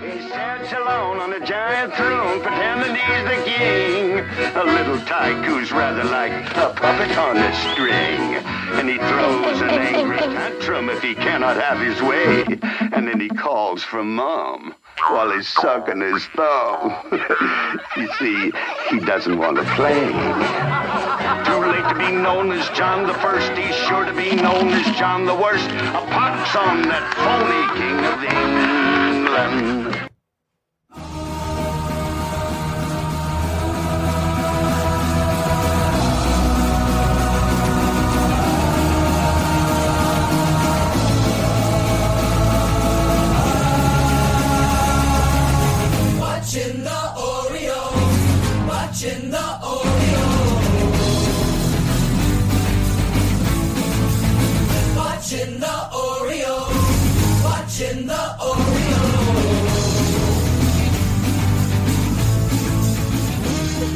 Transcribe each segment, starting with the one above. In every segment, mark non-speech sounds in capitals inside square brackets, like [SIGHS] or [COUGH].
He sits alone on a giant throne, pretending he's the king. A little tyke who's rather like a puppet on a string. And he throws an angry tantrum if he cannot have his way. And then he calls for mom while he's sucking his thumb. [LAUGHS] you see, he doesn't want to play. Too late to be known as John the First. He's sure to be known as John the Worst. A pox on that phony king of England.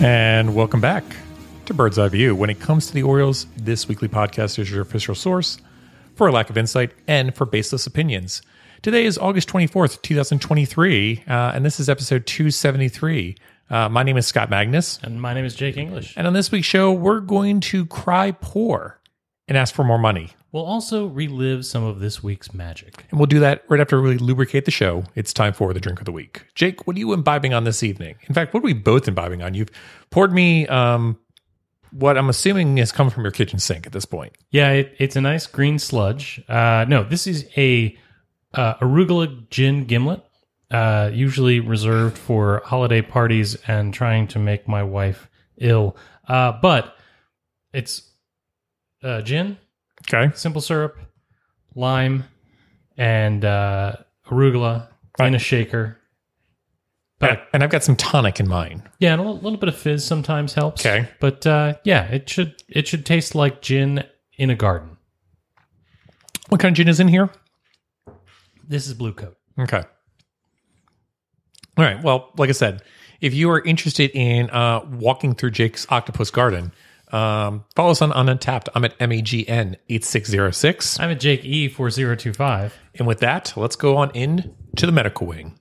And welcome back to Bird's Eye View. When it comes to the Orioles, this weekly podcast is your official source for a lack of insight and for baseless opinions. Today is August 24th, 2023, uh, and this is episode 273. Uh, my name is Scott Magnus, And my name is Jake English. and on this week's show, we're going to cry poor and ask for more money. We'll also relive some of this week's magic. And we'll do that right after we lubricate the show. It's time for the drink of the week. Jake, what are you imbibing on this evening? In fact, what are we both imbibing on? You've poured me um, what I'm assuming has come from your kitchen sink at this point. Yeah, it, it's a nice green sludge. Uh, no, this is a uh, arugula gin gimlet, uh, usually reserved for holiday parties and trying to make my wife ill. Uh, but it's uh, gin, Okay. simple syrup, lime, and uh, arugula in a shaker. And, and I've got some tonic in mine. Yeah, and a little, little bit of fizz sometimes helps. Okay. but uh, yeah, it should it should taste like gin in a garden. What kind of gin is in here? This is Bluecoat. Okay. All right. Well, like I said, if you are interested in uh, walking through Jake's octopus garden, um, follow us on Untappd. I'm at MEGN 8606. I'm at Jake E four zero two five. And with that, let's go on in to the medical wing.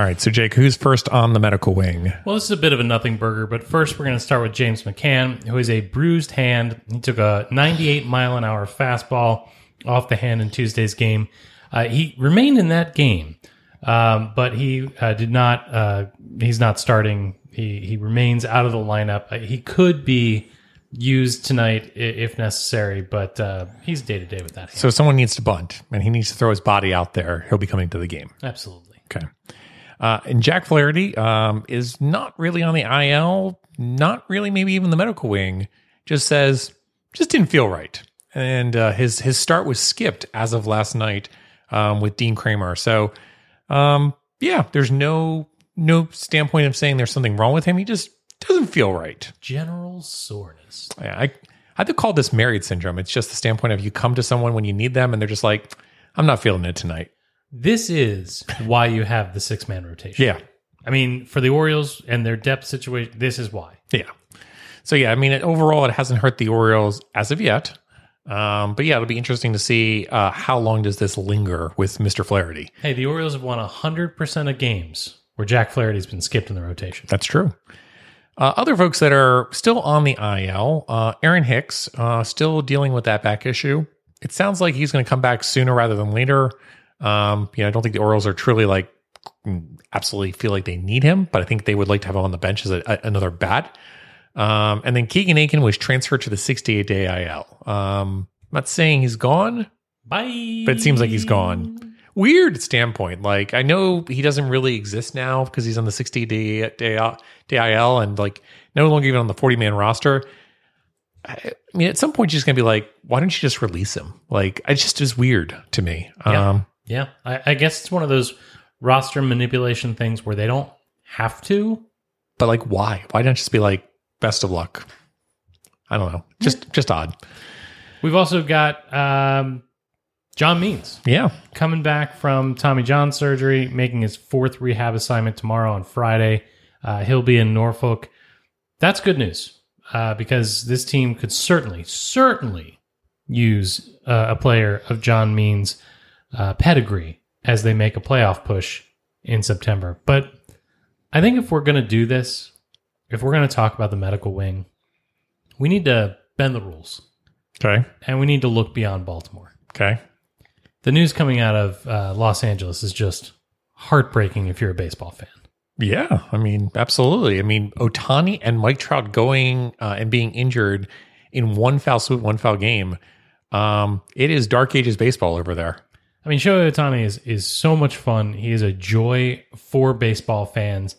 All right. So, Jake, who's first on the medical wing? Well, this is a bit of a nothing burger, but first we're going to start with James McCann, who is a bruised hand. He took a 98 mile an hour fastball off the hand in Tuesday's game. Uh, he remained in that game, um, but he uh, did not. Uh, he's not starting. He he remains out of the lineup. Uh, he could be used tonight if necessary, but uh, he's day to day with that. Hand. So, someone needs to bunt, and he needs to throw his body out there. He'll be coming to the game. Absolutely. Okay. Uh, and Jack Flaherty um, is not really on the IL, not really maybe even the medical wing. Just says just didn't feel right, and uh, his his start was skipped as of last night um, with Dean Kremer. So um, yeah, there's no no standpoint of saying there's something wrong with him. He just doesn't feel right. General soreness. Yeah, I I had to call this married syndrome. It's just the standpoint of you come to someone when you need them, and they're just like, I'm not feeling it tonight. This is why you have the six man rotation. Yeah. I mean, for the Orioles and their depth situation, this is why. Yeah. So yeah, I mean, it, overall, it hasn't hurt the Orioles as of yet. Um, but yeah, it'll be interesting to see uh, how long does this linger with Mr. Flaherty. Hey, the Orioles have won 100% of games where Jack Flaherty's been skipped in the rotation. That's true. Uh, other folks that are still on the IL, uh, Aaron Hicks, uh, still dealing with that back issue. It sounds like he's going to come back sooner rather than later. Um, you know, I don't think the Orioles are truly like absolutely feel like they need him, but I think they would like to have him on the bench as a, a- another bat. Um, and then Keegan Akin was transferred to the 68 day IL. Um, I'm not saying he's gone, Bye. but it seems like he's gone. Weird standpoint. Like I know he doesn't really exist now because he's on the 60 day day, day IL and like no longer even on the 40 man roster. I I mean, at some point, you're just gonna be like, why don't you just release him? Like, it just is weird to me. Yeah. Um, Yeah, I, I guess it's one of those roster manipulation things where they don't have to, but like, why? Why not you just be like, best of luck? I don't know. Just just odd. We've also got um, John Means Yeah. coming back from Tommy John surgery, making his fourth rehab assignment tomorrow on Friday. Uh, he'll be in Norfolk. That's good news uh, because this team could certainly, certainly use uh, a player of John Means' uh, pedigree as they make a playoff push in September. But I think if we're going to do this, if we're going to talk about the medical wing, we need to bend the rules Okay. and we need to look beyond Baltimore Okay. the news coming out of uh, Los Angeles is just heartbreaking if you're a baseball fan. Yeah, I mean, absolutely. I mean, Ohtani and Mike Trout going uh, and being injured in one foul swoop, one foul game. Um, it is dark ages baseball over there. I mean, Shohei Ohtani is is so much fun. He is a joy for baseball fans.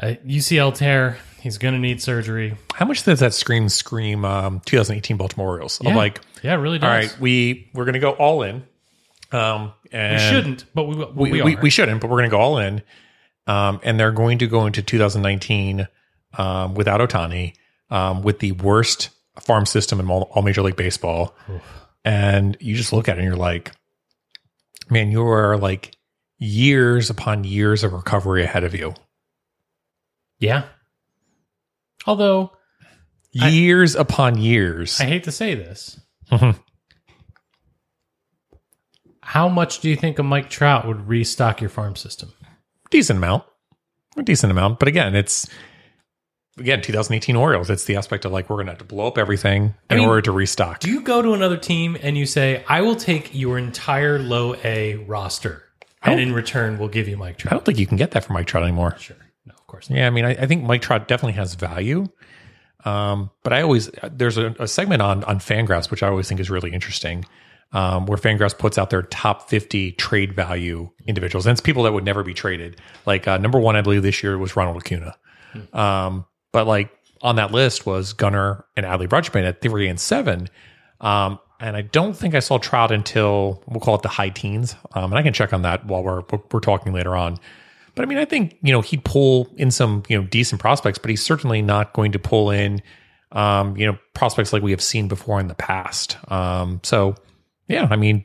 Uh, UCL tear. He's going to need surgery. How much does that scream scream um, 2018 Baltimore Orioles? I'm like, Yeah, it really does. all right, we we're gonna go all in. Um, and we shouldn't, but we we, we, we, we, shouldn't, but we're going to go all in. Um, and they're going to go into 2019 um, without Ohtani, um, with the worst farm system in all, all Major League Baseball. And you just look at it and you're like, man, you are like years upon years of recovery ahead of you. yeah. Although I- Years upon years. I hate to say this, Mhm. how much do you think a Mike Trout would restock your farm system? decent amount, a decent amount. But again, it's again 2018 Orioles. It's the aspect of like we're going to have to blow up everything in mean, order to restock. Do you go to another team and you say, "I will take your entire low A roster, and in return, we'll give you Mike Trout. I don't think you can get that from Mike Trout anymore. Sure, no, of course not. Yeah, I mean, I, I think Mike Trout definitely has value. Um, but I always there's a, a segment on on Fangraphs which I always think is really interesting, um, where Fangraphs puts out their top 50 trade value individuals, and it's people that would never be traded. Like uh, number one, I believe this year was Ronald Acuna, um, but like on that list was Gunnar and Adley Rutschman at three and seven. Um, and I don't think I saw Trout until we'll call it the high teens. Um, and I can check on that while we're we're talking later on. But I mean, I think you know he'd pull in some you know decent prospects, but he's certainly not going to pull in um, you know prospects like we have seen before in the past. Um, so yeah, I mean,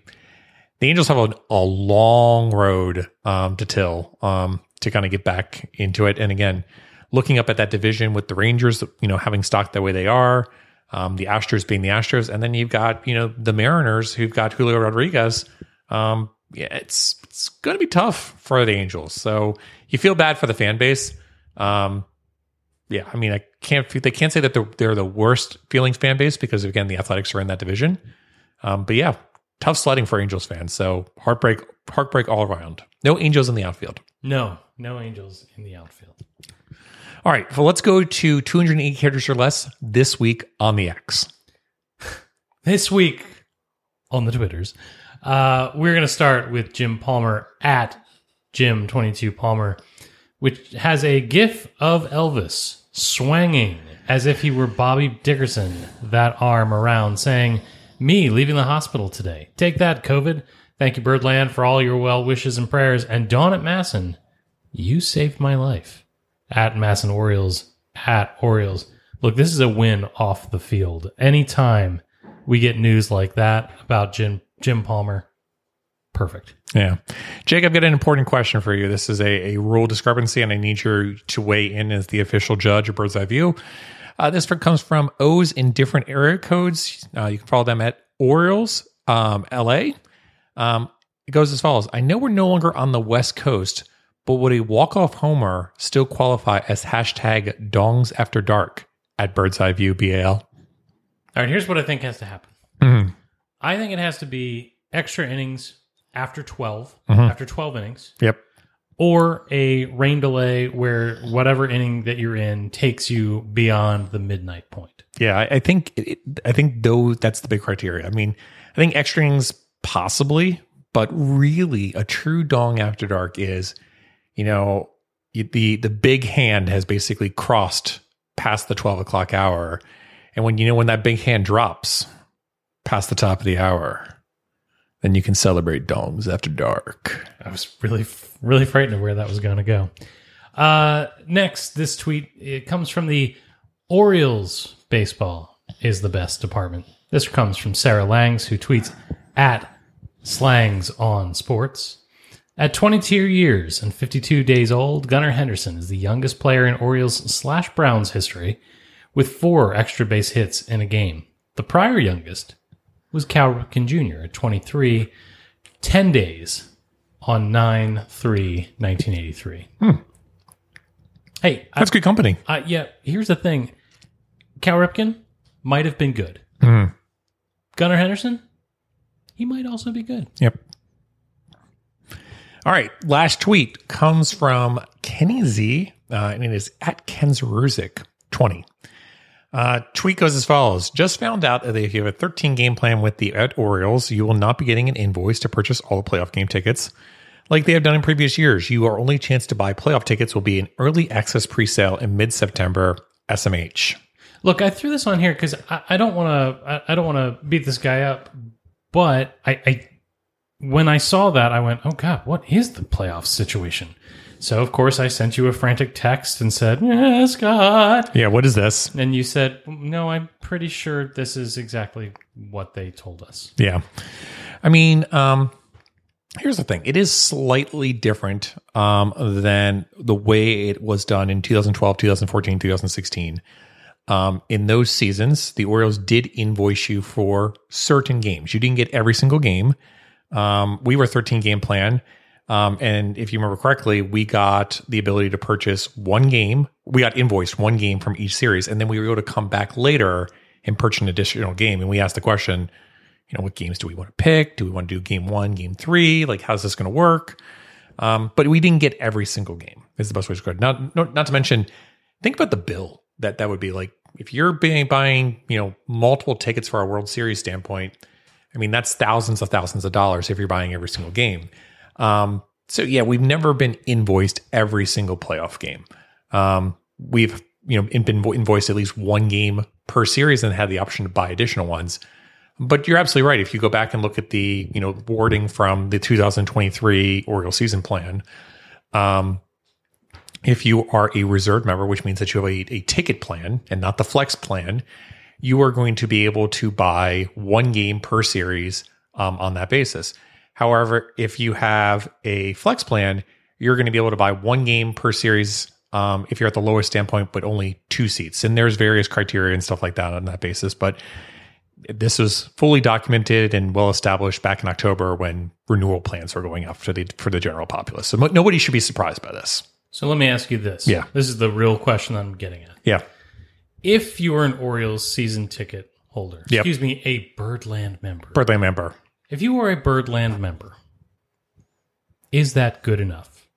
the Angels have a, a long road um, to till um, to kind of get back into it. And again, looking up at that division with the Rangers, you know, having stocked the way they are, um, the Astros being the Astros, and then you've got you know the Mariners who've got Julio Rodriguez. Um, yeah, it's it's going to be tough for the Angels. So you feel bad for the fan base. Um, yeah, I mean, I can't. They can't say that they're, they're the worst feelings fan base because again, the Athletics are in that division. Um, but yeah, tough sledding for Angels fans. So heartbreak, heartbreak all around. No Angels in the outfield. No, no Angels in the outfield. All right, so let's go to 280 characters or less this week on the X. [LAUGHS] This week on the Twitters, uh, we're going to start with Jim Palmer at Jim22 Palmer, which has a gif of Elvis swinging as if he were Bobby Dickerson, that arm around, saying, Me leaving the hospital today. Take that, COVID. Thank you, Birdland, for all your well wishes and prayers. And Dawn at Masson, you saved my life. At Masson Orioles, at Orioles. Look, this is a win off the field. Anytime we get news like that about Jim Jim Palmer, perfect. Yeah. Jake, I've got an important question for you. This is a, a rule discrepancy, and I need you to weigh in as the official judge of Bird's Eye View. Uh, this comes from O's in different area codes. Uh, you can follow them at Orioles um, LA. Um, it goes as follows I know we're no longer on the West Coast, but would a walk off homer still qualify as hashtag dongs after dark at Bird's Eye View BAL? All right, here's what I think has to happen. Mhm. I think it has to be extra innings after 12, Mhm. after 12 innings, Yep. or a rain delay where whatever inning that you're in takes you beyond the midnight point. Yeah, I, I think it, I think though that's the big criteria. I mean, I think extra innings possibly, but really a true dong after dark is, you know, the the big hand has basically crossed past the twelve o'clock hour, and when you know when that big hand drops past the top of the hour, then you can celebrate dongs after dark. I was really, really frightened of where that was going to go. Uh, next, this tweet it comes from the Orioles baseball is the best department. This comes from Sarah Langs, who tweets at Slangs on Sports. At 22 years and 52 days old, Gunnar Henderson is the youngest player in Orioles slash Browns history with four extra base hits in a game. The prior youngest was Cal Ripken Jr. at 23, 10 days on 9 3 1983. Hey, I, That's good company. uh, yeah, here's the thing Cal Ripken might have been good. Gunnar Henderson, he might also be good. Yep. All right. Last tweet comes from Kenny Z, uh, and it is at Kenzeruzik 20. Uh, tweet goes as follows Just found out that if you have a 13 game plan with the at Orioles, you will not be getting an invoice to purchase all the playoff game tickets. Like they have done in previous years, your only chance to buy playoff tickets will be an early access pre-sale in mid-September. SMH. Look, I threw this on here because I, I don't want to. I, I don't want to beat this guy up, but I, I, when I saw that, I went, "Oh God, what is the playoff situation?" So of course, I sent you a frantic text and said, "Yeah, Scott," Yeah, what is this? and you said, "No, I'm pretty sure this is exactly what they told us." Yeah. I mean, um, here's the thing. It is slightly different um, than the way it was done in 2012, 2014, 2016. Um, in those seasons, the Orioles did invoice you for certain games. You didn't get every single game. Um, we were 13 game plan. Um, and if you remember correctly, we got the ability to purchase one game. We got invoiced one game from each series. And then we were able to come back later and purchase an additional game. And we asked the question, you know, what games do we want to pick? Do we want to do game one, game three? Like, how's this going to work? Um, but we didn't get every single game. Is the best way to it. Not, not, not to mention, think about the bill that that would be like if you're being, buying, you know, multiple tickets for a World Series standpoint. I mean, that's thousands of thousands of dollars if you're buying every single game. Um, so yeah, we've never been invoiced every single playoff game. Um, we've you know been invoiced at least one game per series and had the option to buy additional ones. But you're absolutely right. If you go back and look at the you know wording from the 2023 Oriole season plan, um, if you are a reserve member, which means that you have a, a ticket plan and not the flex plan, you are going to be able to buy one game per series um, on that basis. However, if you have a flex plan, you're going to be able to buy one game per series um, if you're at the lowest standpoint, but only two seats. And there's various criteria and stuff like that on that basis. But this was fully documented and well established back in October when renewal plans were going up for the for the general populace. So mo- nobody should be surprised by this. So let me ask you this. Yeah. This is the real question I'm getting at. Yeah. If you were an Orioles season ticket holder, Yep. excuse me, a Birdland member, Birdland member. if you were a Birdland member, is that good enough?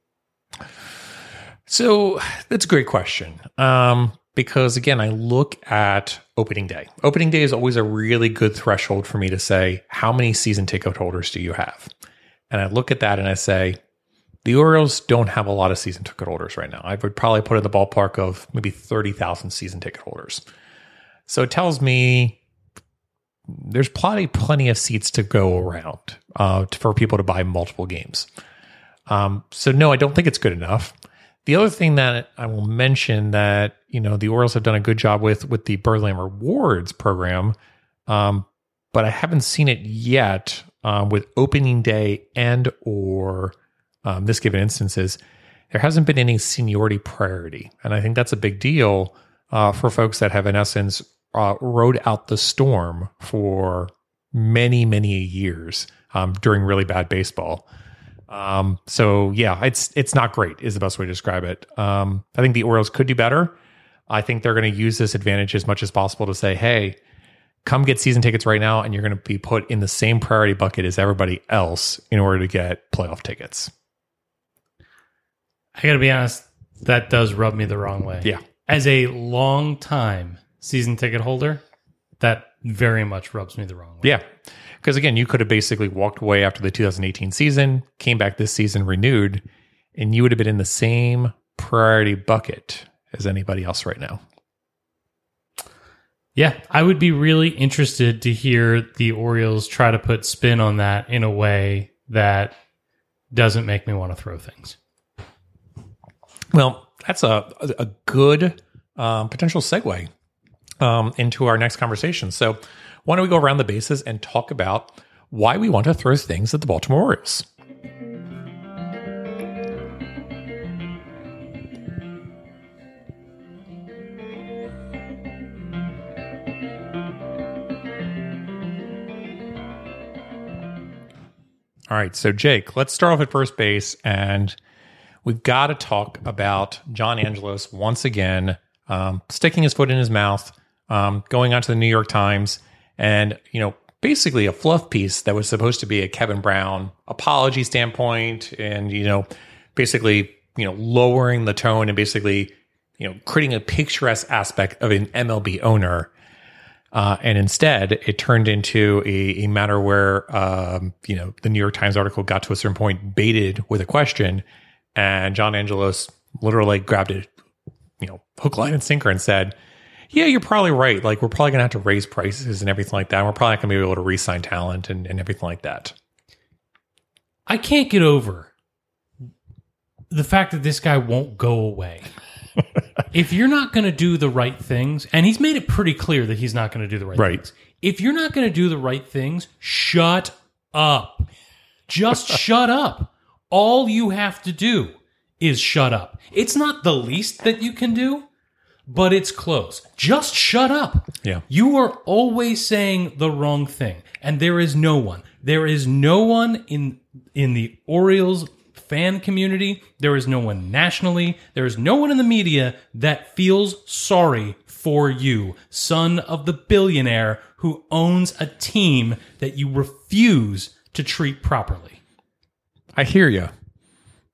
So that's a great question. Um, because again, I look at opening day. Opening day is always a really good threshold for me to say, how many season ticket holders do you have? And I look at that and I say, the Orioles don't have a lot of season ticket holders right now. I would probably put in the ballpark of maybe 30,000 season ticket holders. So it tells me there's plenty, plenty of seats to go around uh, for people to buy multiple games. Um, so no, I don't think it's good enough. The other thing that I will mention that you know the Orioles have done a good job with with the Birdland Rewards program, um, but I haven't seen it yet um, with opening day and or um, this given instance is There hasn't been any seniority priority, and I think that's a big deal uh, for folks that have, in essence, uh, rode out the storm for many many years um, during really bad baseball. Um, so yeah, it's it's not great is the best way to describe it. Um, I think the Orioles could do better. I think they're going to use this advantage as much as possible to say, hey, come get season tickets right now, and you're going to be put in the same priority bucket as everybody else in order to get playoff tickets. I got to be honest, that does rub me the wrong way. Yeah. As a long time season ticket holder, that very much rubs me the wrong way. Yeah. Because again, you could have basically walked away after the 2018 season, came back this season renewed, and you would have been in the same priority bucket as anybody else right now. Yeah, I would be really interested to hear the Orioles try to put spin on that in a way that doesn't make me want to throw things. Well, that's a a, good um, potential segue um, into our next conversation. So, why don't we go around the bases and talk about why we want to throw things at the Baltimore Orioles? All right, so Jake, let's start off at first base, and we've got to talk about John Angelos once again, um, sticking his foot in his mouth, um, going on to the New York Times, and you know, basically a fluff piece that was supposed to be a Kevin Brown apology standpoint, and you know, basically you know lowering the tone and basically you know creating a picturesque aspect of an MLB owner. Uh, and instead, it turned into a, a matter where, um, you know, the New York Times article got to a certain point, baited with a question, and John Angelos literally grabbed it, you know, hook, line, and sinker, and said, "Yeah, you're probably right. Like, we're probably gonna have to raise prices and everything like that. And we're probably not gonna be able to re-sign talent and, and everything like that." I can't get over the fact that this guy won't go away. [LAUGHS] if you're not going to do the right things, and he's made it pretty clear that he's not going to do the right, Right. things. If you're not going to do the right things, shut up. Just [LAUGHS] shut up. All you have to do is shut up. It's not the least that you can do, but it's close. Just shut up. Yeah. You are always saying the wrong thing, and there is no one. There is no one in in the Orioles fan community. There is no one nationally. There is no one in the media that feels sorry for you, son of the billionaire who owns a team that you refuse to treat properly. I hear you,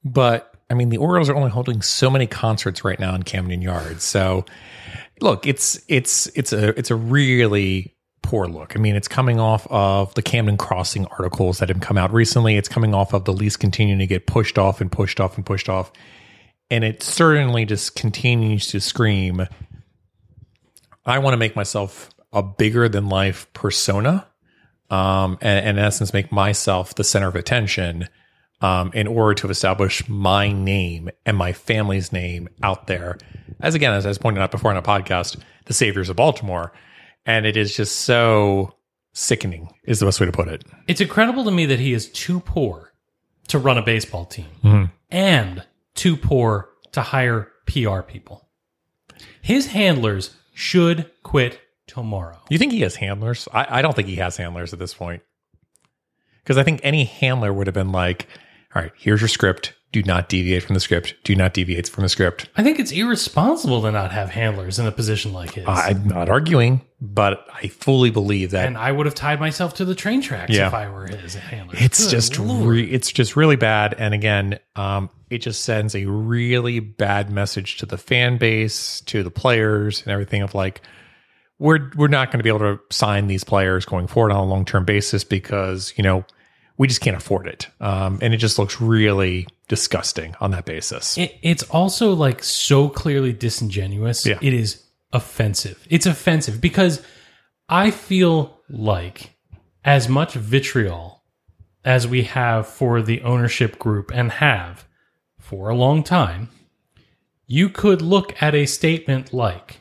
but I mean, the Orioles are only holding so many concerts right now in Camden Yards. So, look, it's it's it's a it's a really poor look. I mean, it's coming off of the Camden Crossing articles that have come out recently. It's coming off of the lease continuing to get pushed off and pushed off and pushed off, and it certainly just continues to scream. I want to make myself a bigger than life persona, um, and, and in essence, make myself the center of attention um, in order to establish my name and my family's name out there. As again, as I was pointed out before on a podcast, the saviors of Baltimore. And it is just so sickening, is the best way to put it. It's incredible to me that he is too poor to run a baseball team and too poor to hire PR people. His handlers should quit tomorrow. You think he has handlers? I, I don't think he has handlers at this point. Because I think any handler would have been like, all right, here's your script. Do not deviate from the script. Do not deviate from the script. I think it's irresponsible to not have handlers in a position like his. I'm not arguing, but I fully believe that and I would have tied myself to the train tracks Yeah. if I were his handler. it's Good just re- it's just really bad and again um it just sends a really bad message to the fan base to the players and everything of like we're we're not going to be able to sign these players going forward on a long-term basis because you know we just can't afford it um and it just looks really disgusting on that basis It, it's also like so clearly disingenuous. Yeah. It is offensive. It's offensive because I feel like as much vitriol as we have for the ownership group and have for a long time, you could look at a statement like,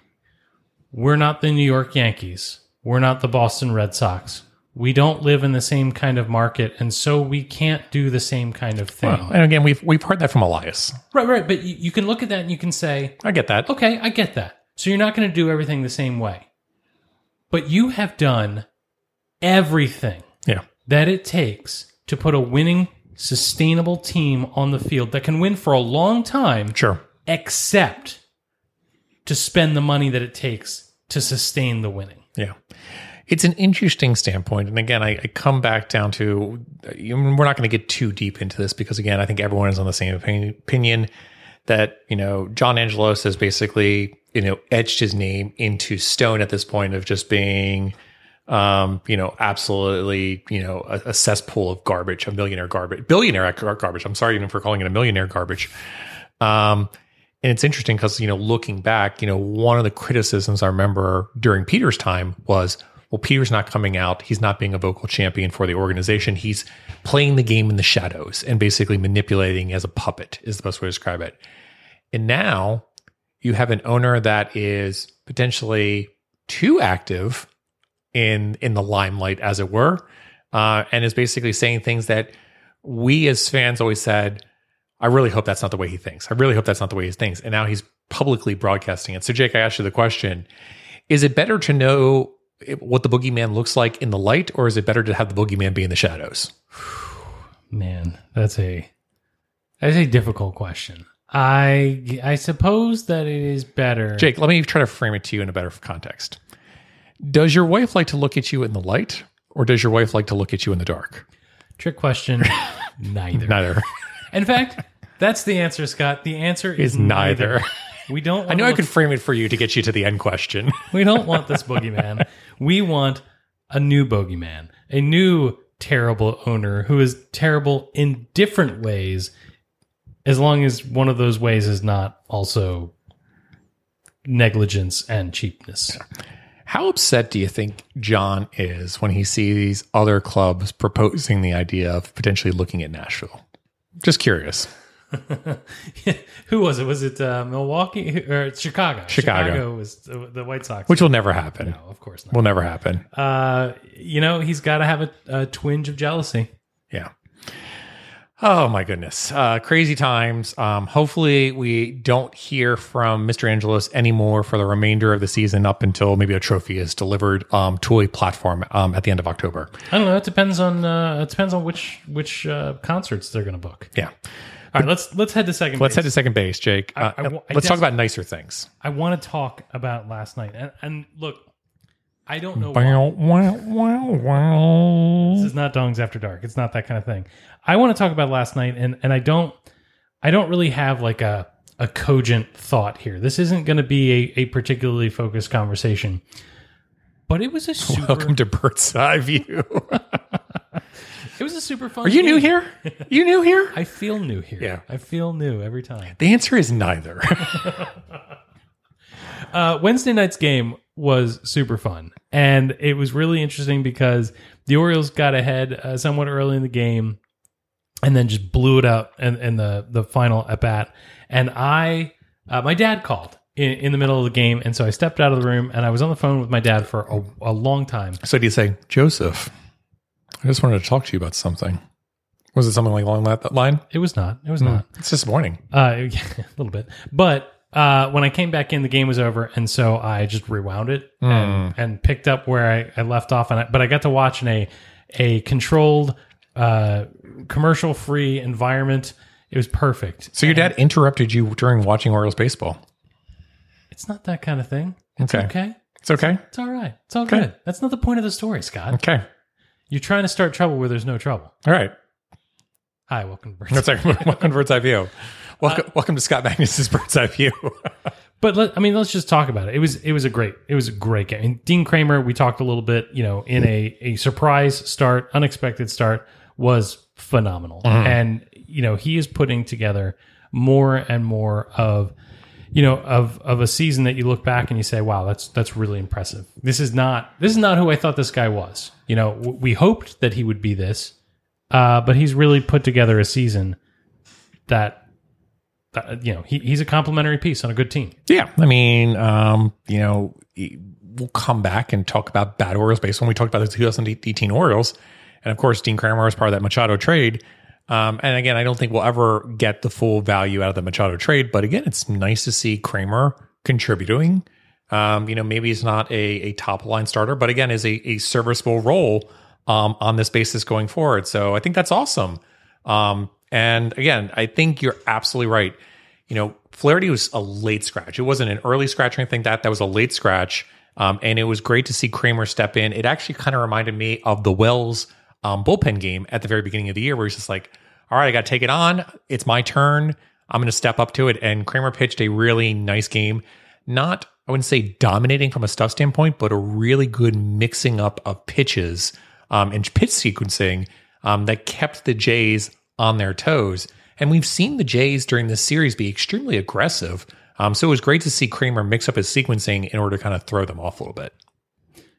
We're not the New York Yankees. We're not the Boston Red Sox. We don't live in the same kind of market, and so we can't do the same kind of thing. Well, and again we've we've heard that from elias Right, right. But you, you can look at that and you can say, i get that okay, I get that. So you're not going to do everything the same way. But you have done everything yeah that it takes to put a winning, sustainable team on the field that can win for a long time, sure except to spend the money that it takes to sustain the winning. Yeah. It's an interesting standpoint. And again, I, I come back down to we're not going to get too deep into this because, again, I think everyone is on the same opinion, opinion that, you know, John Angelos has basically, you know, etched his name into stone at this point of just being, um, you know, absolutely, you know, a, a cesspool of garbage, a millionaire garbage, billionaire garbage. I'm sorry even for calling it a millionaire garbage. Um, and it's interesting because, you know, looking back, you know, one of the criticisms I remember during Peter's time was, well, Peter's not coming out. He's not being a vocal champion for the organization. He's playing the game in the shadows and basically manipulating as a puppet, is the best way to describe it. And now you have an owner that is potentially too active in in the limelight, as it were, uh, and is basically saying things that we as fans always said. I really hope that's not the way he thinks. I really hope that's not the way he thinks. And now he's publicly broadcasting it. So, Jake, I asked you the question: Is it better to know what the boogeyman looks like in the light, or is it better to have the boogeyman be in the shadows? [SIGHS] Man, that's a that's a difficult question. I I suppose that it is better. Jake, let me try to frame it to you in a better context. Does your wife like to look at you in the light, or does your wife like to look at you in the dark? Trick question. [LAUGHS] neither. Neither. In fact, that's the answer, Scott. The answer is, Is neither. [LAUGHS] We don't. I knew I could frame it for you to get you to the end question. [LAUGHS] We don't want this boogeyman. we want a new bogeyman, a new terrible owner who is terrible in different ways, as long as one of those ways is not also negligence and cheapness. How upset do you think John is when he sees other clubs proposing the idea of potentially looking at Nashville? Just curious. [LAUGHS] Who was it? Was it uh, Milwaukee or Chicago? Chicago. was the, the White Sox. Which will never happen. no, of course not. Will never happen. Uh, you know, he's got to have a, a twinge of jealousy. Yeah. Oh my goodness. Uh, crazy times. Um, hopefully we don't hear from Mr. Angelos anymore for the remainder of the season up until maybe a trophy is delivered um, to a platform um, at the end of October. I don't know. It depends on uh, it depends on which which uh, concerts they're going to book. Yeah. All right, let's let's head to second. Let's base. head to second base, Jake. Uh, I I let's talk about nicer things. I want to talk about last night, and, and look, I don't know. Why. Wow, wow, wow, wow. This is not Dongs After Dark. It's not that kind of thing. I want to talk about last night, and and I don't, I don't really have like a a cogent thought here. This isn't going to be a, a particularly focused conversation, but it was a super. Welcome to Bird's Eye View. [LAUGHS] it was a super fun. Are you new here? You new here? [LAUGHS] I feel new here. Yeah. I feel new every time. The answer is neither. [LAUGHS] Uh, Wednesday night's game was super fun, and it was really interesting because the Orioles got ahead uh, somewhat early in the game, and then just blew it up in, in the the final at bat. And I, uh, my dad called in, in the middle of the game, and so I stepped out of the room and I was on the phone with my dad for a, a long time. so do you say, Joseph, I just wanted to talk to you about something. Was it something like along that, that line? It was not. It was not. It's disappointing. Uh, [LAUGHS] a little bit, but uh, when I came back in, the game was over, and so I just rewound it and, and picked up where I, I left off. And I, but I got to watch in a a controlled, uh, commercial free environment. It was perfect. So your dad interrupted you during watching Orioles baseball. It's not that kind of thing. It's Okay. okay. It's okay. It's all right. It's all good. That's not the point of the story, Scott. Okay. You're trying to start trouble where there's no trouble. All right. Hi, welcome to Birds. [LAUGHS] That's like, welcome to Bird's Eye View. Uh, welcome, welcome to Scott Magnus's Bird's Eye View. [LAUGHS] But let, I mean, let's just talk about it. It was it was a great it was a great game. And Dean Kremer, we talked a little bit, you know, in a a surprise start, unexpected start, was phenomenal. Mm-hmm. And you know, he is putting together more and more of you know of of a season that you look back and you say, wow, that's that's really impressive. This is not this is not who I thought this guy was. You know, w- we hoped that he would be this, uh, but he's really put together a season that. that, You know, he, he's a complimentary piece on a good team. yeah. I mean, um, you know, we'll come back and talk about bad Orioles based when we talked about the 2018 Orioles. And of course, Dean Kremer is part of that Machado trade. Um, and again, I don't think we'll ever get the full value out of the Machado trade. But again, it's nice to see Kremer contributing. Um, you know, maybe he's not a, a top line starter, but again, is a, a serviceable role um, on this basis going forward. So I think that's awesome. Um, and again, I think you're absolutely right. You know, Flaherty was a late scratch. It wasn't an early scratch or anything like that. That was a late scratch. Um, and it was great to see Kremer step in. It actually kind of reminded me of the Wells um, bullpen game at the very beginning of the year, where he's just like, all right, I got to take it on. It's my turn. I'm going to step up to it. And Kremer pitched a really nice game. Not, I wouldn't say dominating from a stuff standpoint, but a really good mixing up of pitches um, and pitch sequencing um, that kept the Jays on their toes. And we've seen the Jays during this series be extremely aggressive. Um, so it was great to see Kremer mix up his sequencing in order to kind of throw them off a little bit.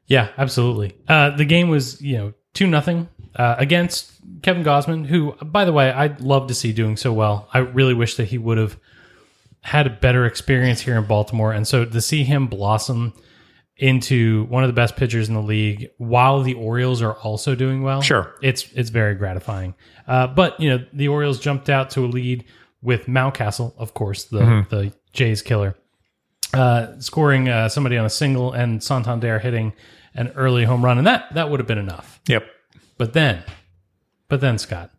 Yeah, absolutely. Uh, the game was, you know, two nothing uh, against Kevin Gausman, who, by the way, I'd love to see doing so well. I really wish that he would have had a better experience here in Baltimore, and so to see him blossom into one of the best pitchers in the league while the Orioles are also doing well. Sure. It's it's very gratifying. Uh, but you know, the Orioles jumped out to a lead with Mountcastle, of course, the the Jays killer, uh, scoring uh, somebody on a single and Santander hitting an early home run, and that that would have been enough. Yep. But then, but then Scott,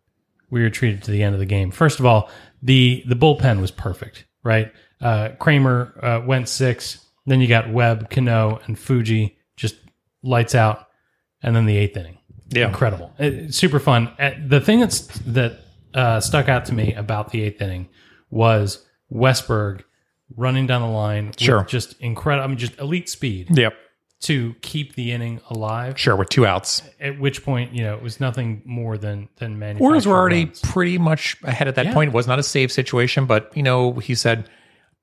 we were treated to the end of the game. First of all, the the bullpen was perfect, right? Uh, Kremer uh, went six. Then you got Webb, Cano, and Fuji just lights out, and then the eighth inning. Yeah. incredible, It- super fun. Uh, The thing that's that uh, stuck out to me about the eighth inning was Westburg running down the line, with Sure. just incredible. I mean, just elite speed Yep. To keep the inning alive Sure. With two outs. at which point you know it was nothing more than than manufactured Orioles were already runs. pretty much ahead at that Yeah. point. It was not a save situation, but you know, he said,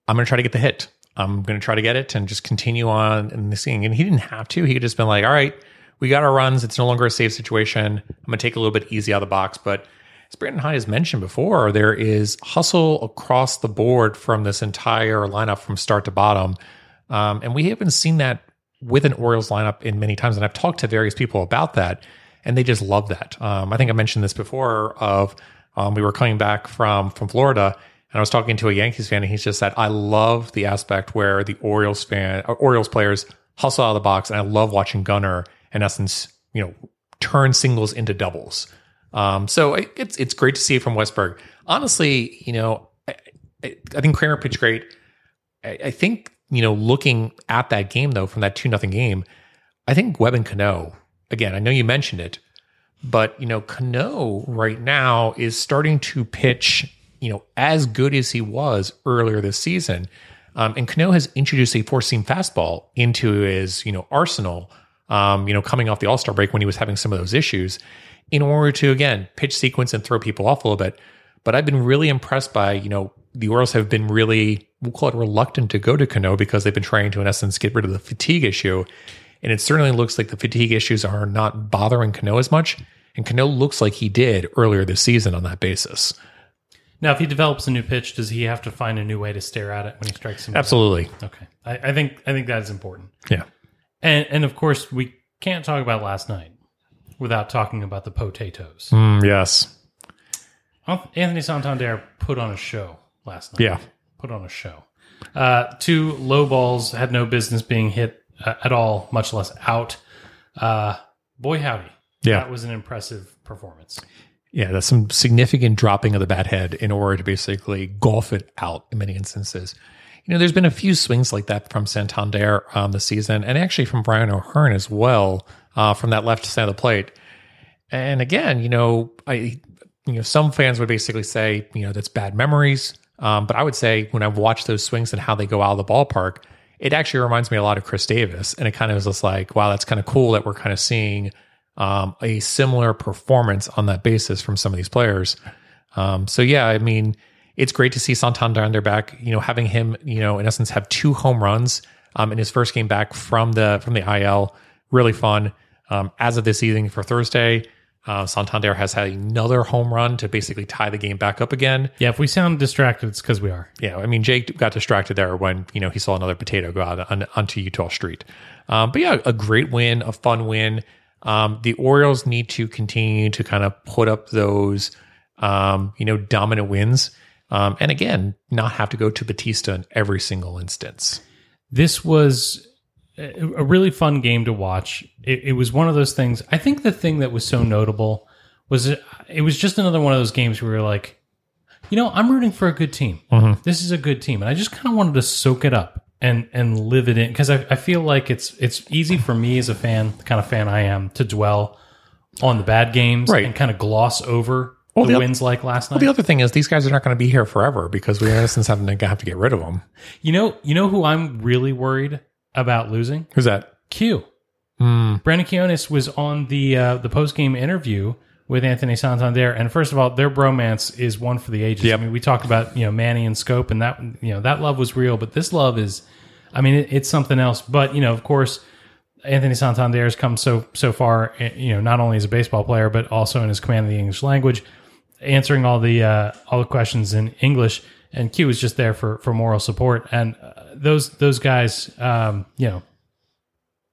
"I'm going to try to get the hit. I'm going to try to get it and just continue on in the scene." And he didn't have to. He could just been like, "All right, we got our runs. It's no longer a save situation. I'm going to take a little bit easy out of the box." But as Brandon Hyde has mentioned before, there is hustle across the board from this entire lineup from start to bottom, um, and we haven't seen that with an Orioles lineup in many times. And I've talked to various people about that, and they just love that. Um, I think I mentioned this before. Of um, we were coming back from from Florida, and I was talking to a Yankees fan, and he's just said, "I love the aspect where the Orioles fan, or Orioles players hustle out of the box, and I love watching Gunnar, in essence, you know, turn singles into doubles." Um, so it, it's it's great to see from Westburg. Honestly, you know, I, I, I think Kremer pitched great. I, I think you know, looking at that game though, from that two nothing game, I think Webb and Cano. Again, I know you mentioned it, but you know, Cano right now is starting to pitch, you know, as good as he was earlier this season. Um, and Cano has introduced a four seam fastball into his, you know, arsenal. Um, you know, coming off the All Star break when he was having some of those issues, in order to again pitch sequence and throw people off a little bit. But I've been really impressed by, you know, the Orioles have been really, we'll call it reluctant to go to Cano because they've been trying to, in essence, get rid of the fatigue issue. And it certainly looks like the fatigue issues are not bothering Cano as much. And Cano looks like he did earlier this season on that basis. now if he develops a new pitch does he have to find a new way to stare at it when he strikes him Absolutely. okay I, I think i think that is important Yeah. and and of course we can't talk about last night without talking about the potatoes Mm, yes. anthony santander put on a show last night Yeah. put on a show uh two low balls had no business being hit uh, at all much less out uh boy howdy Yeah. that was an impressive performance Yeah, that's some significant dropping of the bat head in order to basically golf it out in many instances. You know, there's been a few swings like that from Santander um, this season, and actually from Ryan O'Hearn as well, uh, from that left side of the plate. And again, you know, I, you know, some fans would basically say, you know, that's bad memories. Um, but I would say when I've watched those swings and how they go out of the ballpark, it actually reminds me a lot of Chris Davis, and it kind of is just like, wow, that's kind of cool that we're kind of seeing um, a similar performance on that basis from some of these players. Um, so yeah, I mean, it's great to see Santander on their back. You know, having him, you know, in essence, have two home runs um, in his first game back from the from the IL, really fun. Um, as of this evening for Thursday, uh, Santander has had another home run to basically tie the game back up again. yeah if we sound distracted it's because we are Yeah, I mean, Jake got distracted there when you know he saw another potato go out on, onto Eutaw Street. Um, but yeah, a great win, a fun win. Um, the Orioles need to continue to kind of put up those, um, you know, dominant wins, um, and again, not have to go to Bautista in every single instance. this was a really fun game to watch. It, it was one of those things. I think the thing that was so notable was it, it was just another one of those games where you're like, you know, I'm rooting for a good team. Mm-hmm. This is a good team, and I just kind of wanted to soak it up and and live it in because I, I feel like it's it's easy for me as a fan, the kind of fan I am, to dwell on the bad games Right. and kind of gloss over Well, the, the wins like last night. Well, The other thing is these guys are not going to be here forever because we in essence have to have to get rid of them. you know, you know who I'm really worried about losing? Who's that? Q. Brandon Quinones was on the uh, the post game interview with Anthony Santander, and first of all, their bromance is one for the ages. Yep. I mean, we talk about you know Manny and Schoop, and that you know that love was real, but this love is, I mean, it, it's something else. But you know, of course, Anthony Santander has come so so far, eh, you know, not only as a baseball player, but also in his command of the English language, answering all the uh, all the questions in English. And Q was just there for for moral support. And uh, those those guys, um, you know,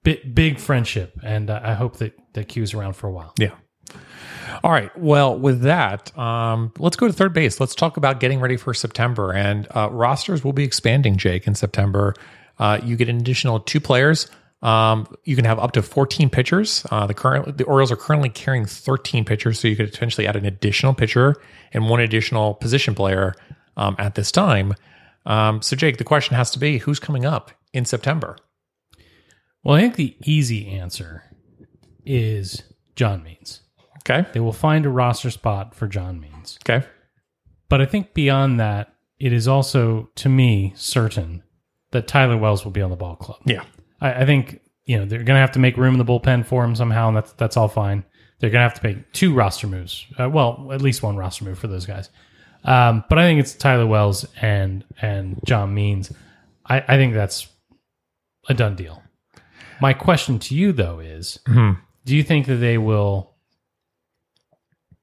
big big friendship, and uh, I hope that that Q is around for a while. Yeah. All right. Well, with that, um, let's go to third base. Let's talk about getting ready for September. And uh, rosters will be expanding, Jake, in September. Uh, you get an additional two players. Um, you can have up to 14 pitchers. Uh, the current the Orioles are currently carrying 13 pitchers, so you could potentially add an additional pitcher and one additional position player um, at this time. Um, so, Jake, the question has to be: Who's coming up in September? Well, I think the easy answer is John Means. Okay. They will find a roster spot for John Means. Okay. But I think beyond that, it is also, to me, certain that Tyler Wells will be on the ball club. Yeah. I, I think you know they're going to have to make room in the bullpen for him somehow, and that's that's all fine. They're going to have to make two roster moves. Uh, well, at least one roster move for those guys. Um, but I think it's Tyler Wells and and John Means. I, I think that's a done deal. My question to you though is: Do you think that they will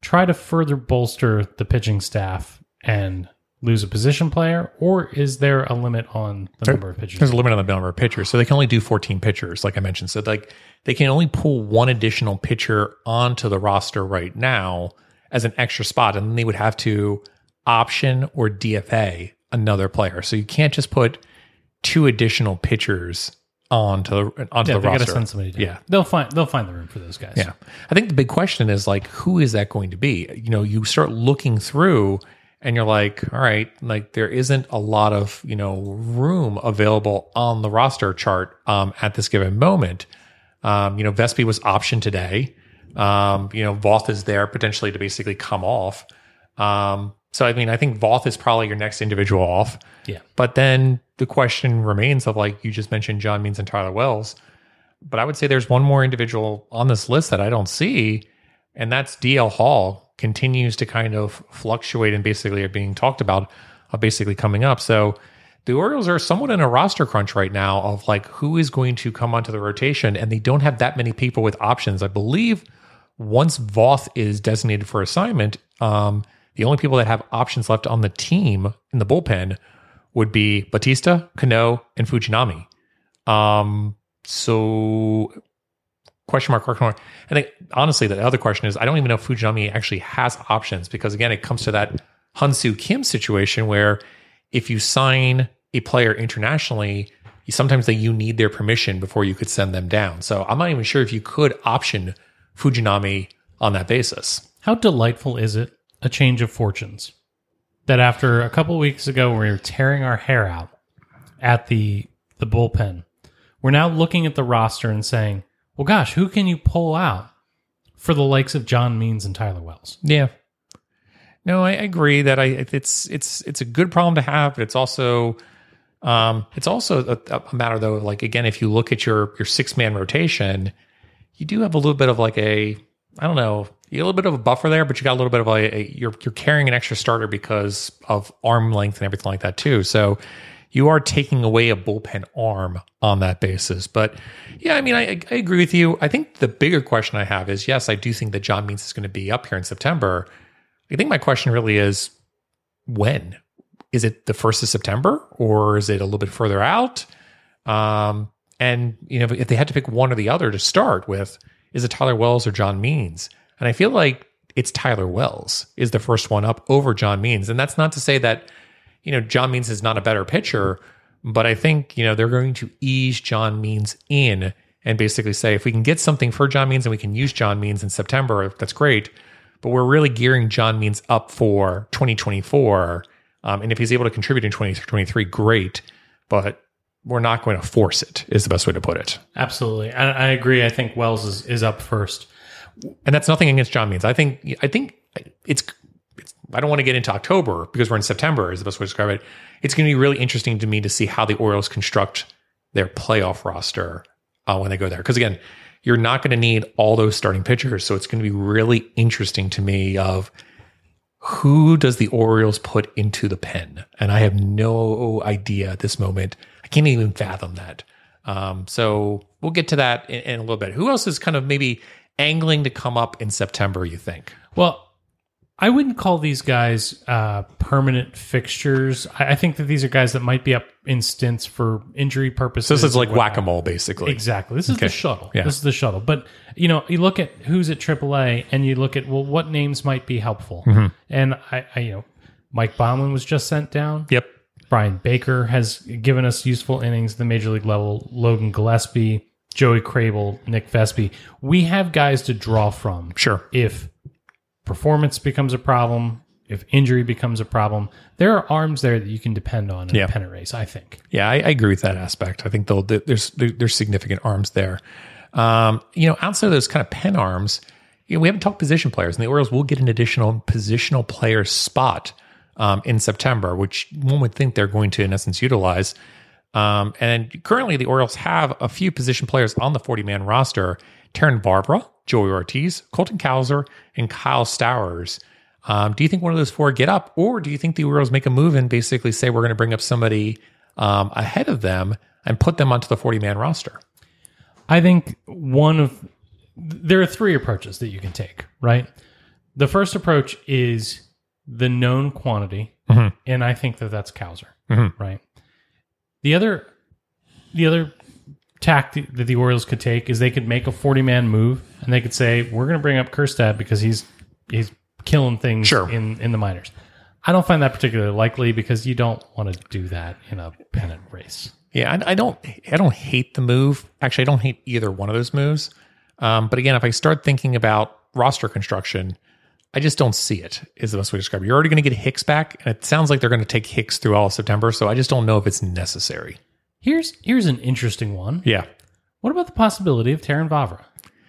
try to further bolster the pitching staff and lose a position player, or is there a limit on the number of pitchers? There's a limit on the number of pitchers, so they can only do 14 pitchers, like I mentioned. So like they can only pull one additional pitcher onto the roster right now as an extra spot, and then they would have to option or DFA another player. So you can't just put two additional pitchers onto the onto yeah, the they got to roster. send somebody. Down. Yeah. they'll find they'll find the room for those guys. Yeah. I think the big question is like, who is that going to be? You know, you start looking through and you're like, all right, like there isn't a lot of, you know, room available on the roster chart um, at this given moment. Um, you know, Vespi was optioned today. Um, you know, Voth is there potentially to basically come off. Um, so, I mean, I think Voth is probably your next individual off. yeah. But then the question remains of like you just mentioned John Means and Tyler Wells. But I would say there's one more individual on this list that I don't see, and that's DL Hall continues to kind of fluctuate and basically are being talked about of basically coming up. So the Orioles are somewhat in a roster crunch right now of like who is going to come onto the rotation, and they don't have that many people with options. I believe once Voth is designated for assignment, um, the only people that have options left on the team in the bullpen would be Bautista, Cano, and Fujinami. Um, so question mark, question mark. I think honestly, the other question is I don't even know if Fujinami actually has options because again, it comes to that Hyun Soo Kim situation where if you sign a player internationally, sometimes that you need their permission before you could send them down. So I'm not even sure if you could option Fujinami on that basis. How delightful is it a change of fortunes? That after a couple weeks ago we were tearing our hair out at the the bullpen, we're now looking at the roster and saying, "Well, gosh, who can you pull out for the likes of John Means and Tyler Wells?" Yeah. No, I agree that I it's it's it's a good problem to have, but it's also um it's also a, a matter though like again if you look at your your six man rotation, you do have a little bit of like a I don't know you get a little bit of a buffer there, but you got a little bit of a, a you're you're carrying an extra starter because of arm length and everything like that too. So you are taking away a bullpen arm on that basis. But yeah, I mean, I, I agree with you. I think the bigger question I have is yes, I do think that John Means is going to be up here in September. I think my question really is when? Is it the first of September or is it a little bit further out? Um, and you know, if they had to pick one or the other to start with, is it Tyler Wells or John Means? And I feel like it's Tyler Wells is the first one up over John Means. And that's not to say that, you know, John Means is not a better pitcher, but I think, you know, they're going to ease John Means in and basically say, if we can get something for John Means and we can use John Means in September, that's great. But we're really gearing John Means up for 2024. Um, and if he's able to contribute in 2023, great. But we're not going to force it, is the best way to put it. Absolutely, I, I agree. I think Wells is, is up first. And that's nothing against John Means. I think I think it's, it's I don't want to get into October because we're in September is the best way to describe it. It's going to be really interesting to me to see how the Orioles construct their playoff roster uh, when they go there. Because again, you're not going to need all those starting pitchers, so it's going to be really interesting to me of who does the Orioles put into the pen, and I have no idea at this moment. I can't even fathom that. Um, so we'll get to that in, in a little bit. Who else is kind of maybe angling to come up in September? You think? Well, I wouldn't call these guys uh, permanent fixtures. I, I think that these are guys that might be up in stints for injury purposes. So this is like whack a mole, basically. Exactly. This is Okay. the shuttle. Yeah. This is the shuttle. But you know, you look at who's at AAA, and you look at well, what names might be helpful. Mm-hmm. And I, I, you know, Mike Baumann was just sent down. Yep. Bryan Baker has given us useful innings at the major league level. Logan Gillespie, Joey Krehbiel, Nick Vespi. We have guys to draw from. Sure. If performance becomes a problem, if injury becomes a problem, there are arms there that you can depend on in Yeah. a pennant race. I think. Yeah, I, I agree with that aspect. I think they'll, there's there's significant arms there. Um, you know, outside of those kind of pen arms, you know, we haven't talked position players, and the Orioles will get an additional positional player spot um, in September, which one would think they're going to, in essence, utilize. Um, and currently, the Orioles have a few position players on the 40 man roster Terrin Vavra, Joey Ortiz, Colton Cowser, and Kyle Stowers. Um, do you think one of those four get up, or do you think the Orioles make a move and basically say we're going to bring up somebody um, ahead of them and put them onto the 40 man roster? I think one of there are three approaches that you can take, right? The first approach is the known quantity, and I think that that's Cowser, right? The other, the other tactic that the Orioles could take is they could make a forty man move, and they could say we're going to bring up Kjerstad because he's he's killing things Sure. in in the minors. I don't find that particularly likely because you don't want to do that in a pennant race. Yeah, I, I don't. I don't hate the move. Actually, I don't hate either one of those moves. Um, but again, if I start thinking about roster construction, I just don't see it. Is the best way to describe it. You're already going to get Hicks back, and it sounds like they're going to take Hicks through all of September. So I just don't know if it's necessary. Here's here's an interesting one. Yeah, What about the possibility of Terrin Vavra?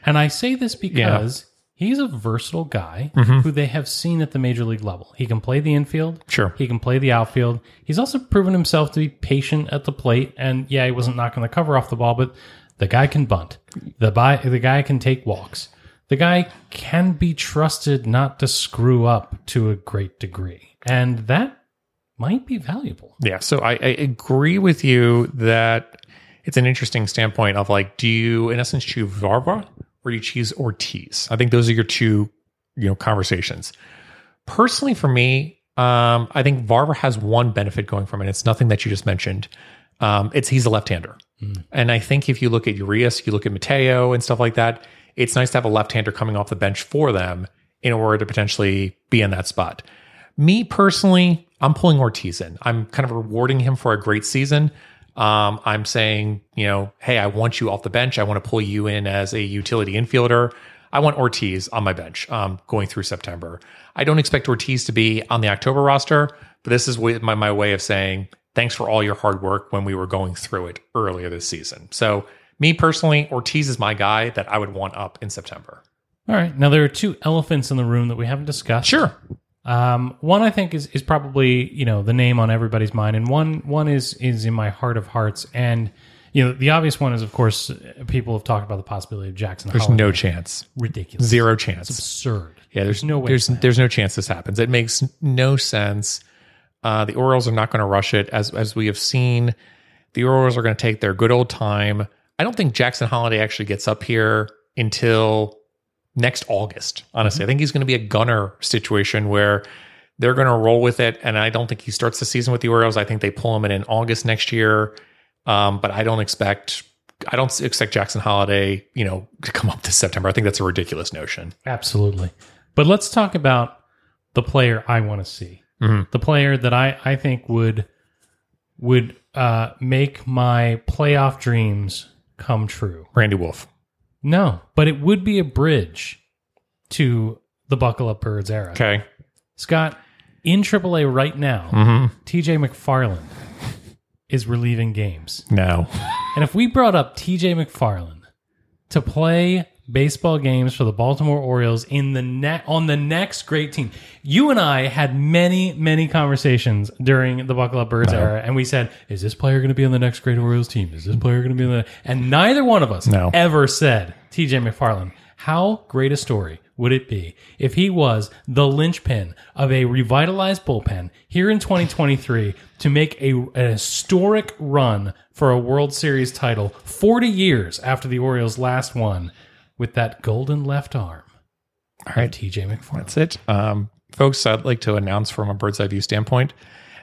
And I say this because he's a versatile guy Mm-hmm. who they have seen at the major league level. He can play the infield. Sure. He can play the outfield. He's also proven himself to be patient at the plate. And yeah, he wasn't knocking the cover off the ball, but the guy can bunt. The, bi- the guy can take walks. The guy can be trusted not to screw up to a great degree. And that might be valuable. Yeah, so I, I agree with you that it's an interesting standpoint of like, do you in essence choose Vavra or do you choose Ortiz? I think those are your two, you know, conversations. Personally, for me, um, I think Vavra has one benefit going from it. It's nothing that you just mentioned. Um, it's he's a left-hander, and I think if you look at Urias, you look at Mateo and stuff like that. It's nice to have a left-hander coming off the bench for them in order to potentially be in that spot. Me personally, I'm pulling Ortiz in. I'm kind of rewarding him for a great season. Um, I'm saying, you know, hey, I want you off the bench. I want to pull you in as a utility infielder. I want Ortiz on my bench um, going through September. I don't expect Ortiz to be on the October roster, but this is my, my way of saying thanks for all your hard work when we were going through it earlier this season. So, me personally, Ortiz is my guy that I would want up in September. All right. Now, there are two elephants in the room that we haven't discussed. Sure. Um, one I think is, is probably you know the name on everybody's mind, and one one is is in my heart of hearts. And you know the obvious one is of course people have talked about the possibility of Jackson. There's Holliday. no chance. ridiculous, Zero chance. absurd. Yeah, there's, no way. There's there's no chance this happens. It makes no sense. Uh, the Orioles are not going to rush it, as as we have seen. The Orioles are going to take their good old time. I don't think Jackson Holliday actually gets up here until next August. Honestly, I think he's going to be a Gunnar situation where they're going to roll with it, and I don't think he starts the season with the Orioles. I think they pull him in in August next year. Um, but I don't expect I don't expect Jackson Holliday, you know, to come up this September. I think that's a ridiculous notion. Absolutely. But let's talk about the player I want to see. Mhm. The player that I, I think would would uh, make my playoff dreams come true. Randy Wolf. No, but it would be a bridge to the Buckle Up Birds era. Okay. Scott, in AAA right now, Mm-hmm. TJ McFarland is relieving games. No. And if we brought up TJ McFarland to play baseball games for the Baltimore Orioles in the ne- on the next great team, you and I had many, many conversations during the Buckle Up Birds era, and we said, "Is this player going to be on the next great Orioles team? Is this player going to be on the?" And neither one of us No. ever said TJ McFarland. How great a story would it be if he was the linchpin of a revitalized bullpen here in 2023 to make a, an historic run for a World Series title 40 years after the Orioles last won with that golden left arm All right. TJ McFarland? That's it. Um, folks, I'd like to announce from a bird's eye view standpoint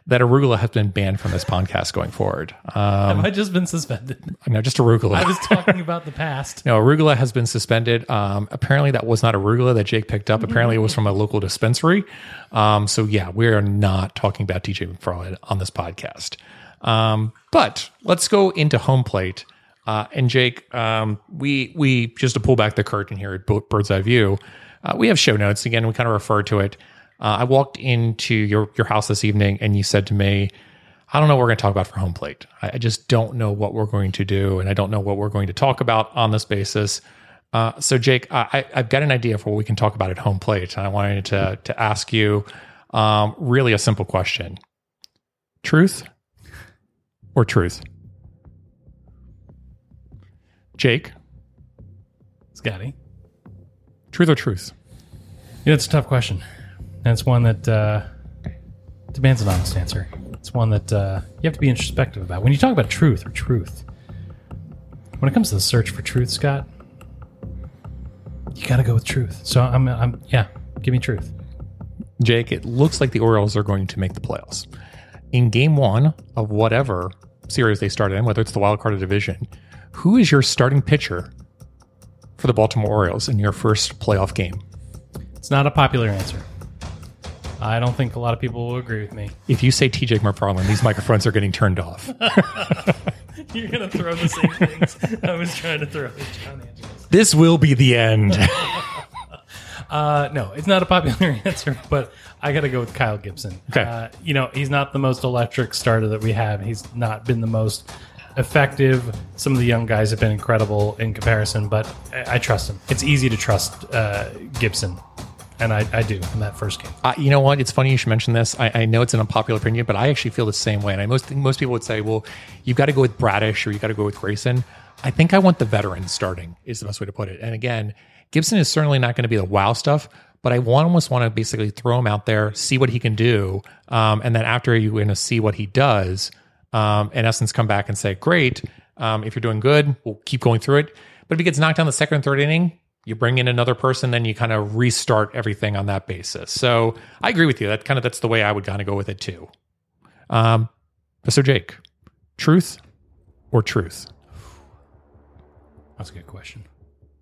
that arugula has been banned from this podcast going forward. Um, Have I just been suspended? no, just arugula. I was talking about the past. [LAUGHS] No, arugula has been suspended. Um, apparently, that was not arugula that Jake picked up. Apparently, it was from a local dispensary. Um, so, yeah, we are not talking about TJ McFarland on this podcast. Um, but let's go into home plate. Uh, and Jake, um, we we just to pull back the curtain here at Bird's Eye View, uh, we have show notes. Again, we kind of refer to it. Uh, I walked into your your house this evening, and you said to me, I don't know what we're going to talk about for home plate. I, I just don't know what we're going to do, and I don't know what we're going to talk about on this basis. Uh, so, Jake, I, I've got an idea for what we can talk about at home plate, and I wanted to to ask you um, really a simple question: truth or truth? Jake, Scotty. truth or truth? Yeah, it's a tough question. And it's one that uh, demands an honest answer. It's one that uh, you have to be introspective about. When you talk about truth or truth, when it comes to the search for truth, Scott, you got to go with truth. So I'm, I'm, yeah, give me truth. Jake, it looks like the Orioles are going to make the playoffs. In game one of whatever series they started in, whether it's the wild card or division, who is your starting pitcher for the Baltimore Orioles in your first playoff game? It's not a popular answer. I don't think a lot of people will agree with me. If you say TJ McFarland, these microphones are getting turned off. [LAUGHS] You're gonna throw the same things I was trying to throw at John Angelos. this will be the end. [LAUGHS] Uh, no, it's not a popular [LAUGHS] answer, but I got to go with Kyle Gibson. Okay. Uh, you know, he's not the most electric starter that we have. He's not been the most effective. Some of the young guys have been incredible in comparison, but I, I trust him. It's easy to trust uh, Gibson, and I, I do in that first game. Uh, you know what? It's funny you should mention this. I, I know it's an unpopular opinion, but I actually feel the same way. And I most most people would say, well, you've got to go with Bradish or you got to go with Grayson. I think I want the veteran starting is the best way to put it. And again, Gibson is certainly not going to be the wow stuff, but I almost want to basically throw him out there, see what he can do, um, and then after you're going to see what he does, um, in essence, come back and say, great. Um, if you're doing good, we'll keep going through it. But if he gets knocked down the second and third inning, you bring in another person, then you kind of restart everything on that basis. So I agree with you. That kind of that's the way I would kind of go with it too. Um, so Jake, truth or truth? That's a good question.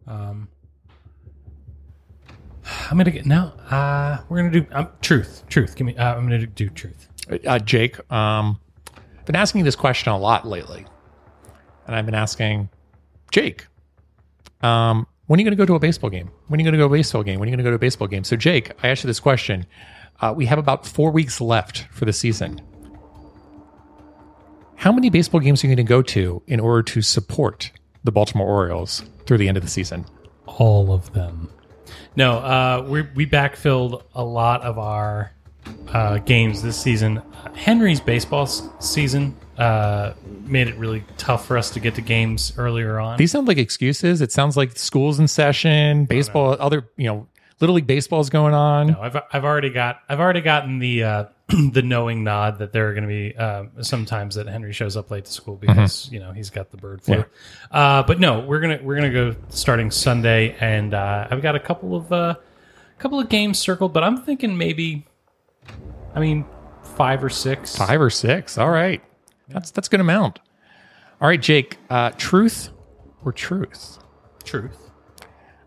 Um, I'm gonna get now. Uh, we're gonna do um, truth. Truth. Give me. Uh, I'm gonna do truth. Uh, Jake, um, been asking this question a lot lately, and I've been asking Jake, um, when are you going to go to a baseball game? When are you going to go to a baseball game? When are you going to go to a baseball game? So Jake, I asked you this question. Uh, we have about four weeks left for the season. How many baseball games are you going to go to in order to support the Baltimore Orioles through the end of the season? All of them. No, uh, we we backfilled a lot of our uh, games this season. Henry's baseball s- season uh, made it really tough for us to get to games earlier on. These sound like excuses. It sounds like school's in session, baseball, other, you know, little league baseball is going on. No, I've I've already got I've already gotten the uh, [CLEARS THROAT] the knowing nod that there are going to be uh, sometimes that Henry shows up late to school because you know he's got the bird flu. Uh, but no, we're gonna we're gonna go starting Sunday, and uh, I've got a couple of uh, couple of games circled, but I'm thinking maybe, I mean, five or six. Five or six. All right. That's that's good amount. All right, Jake. Uh, truth or truth? Truth.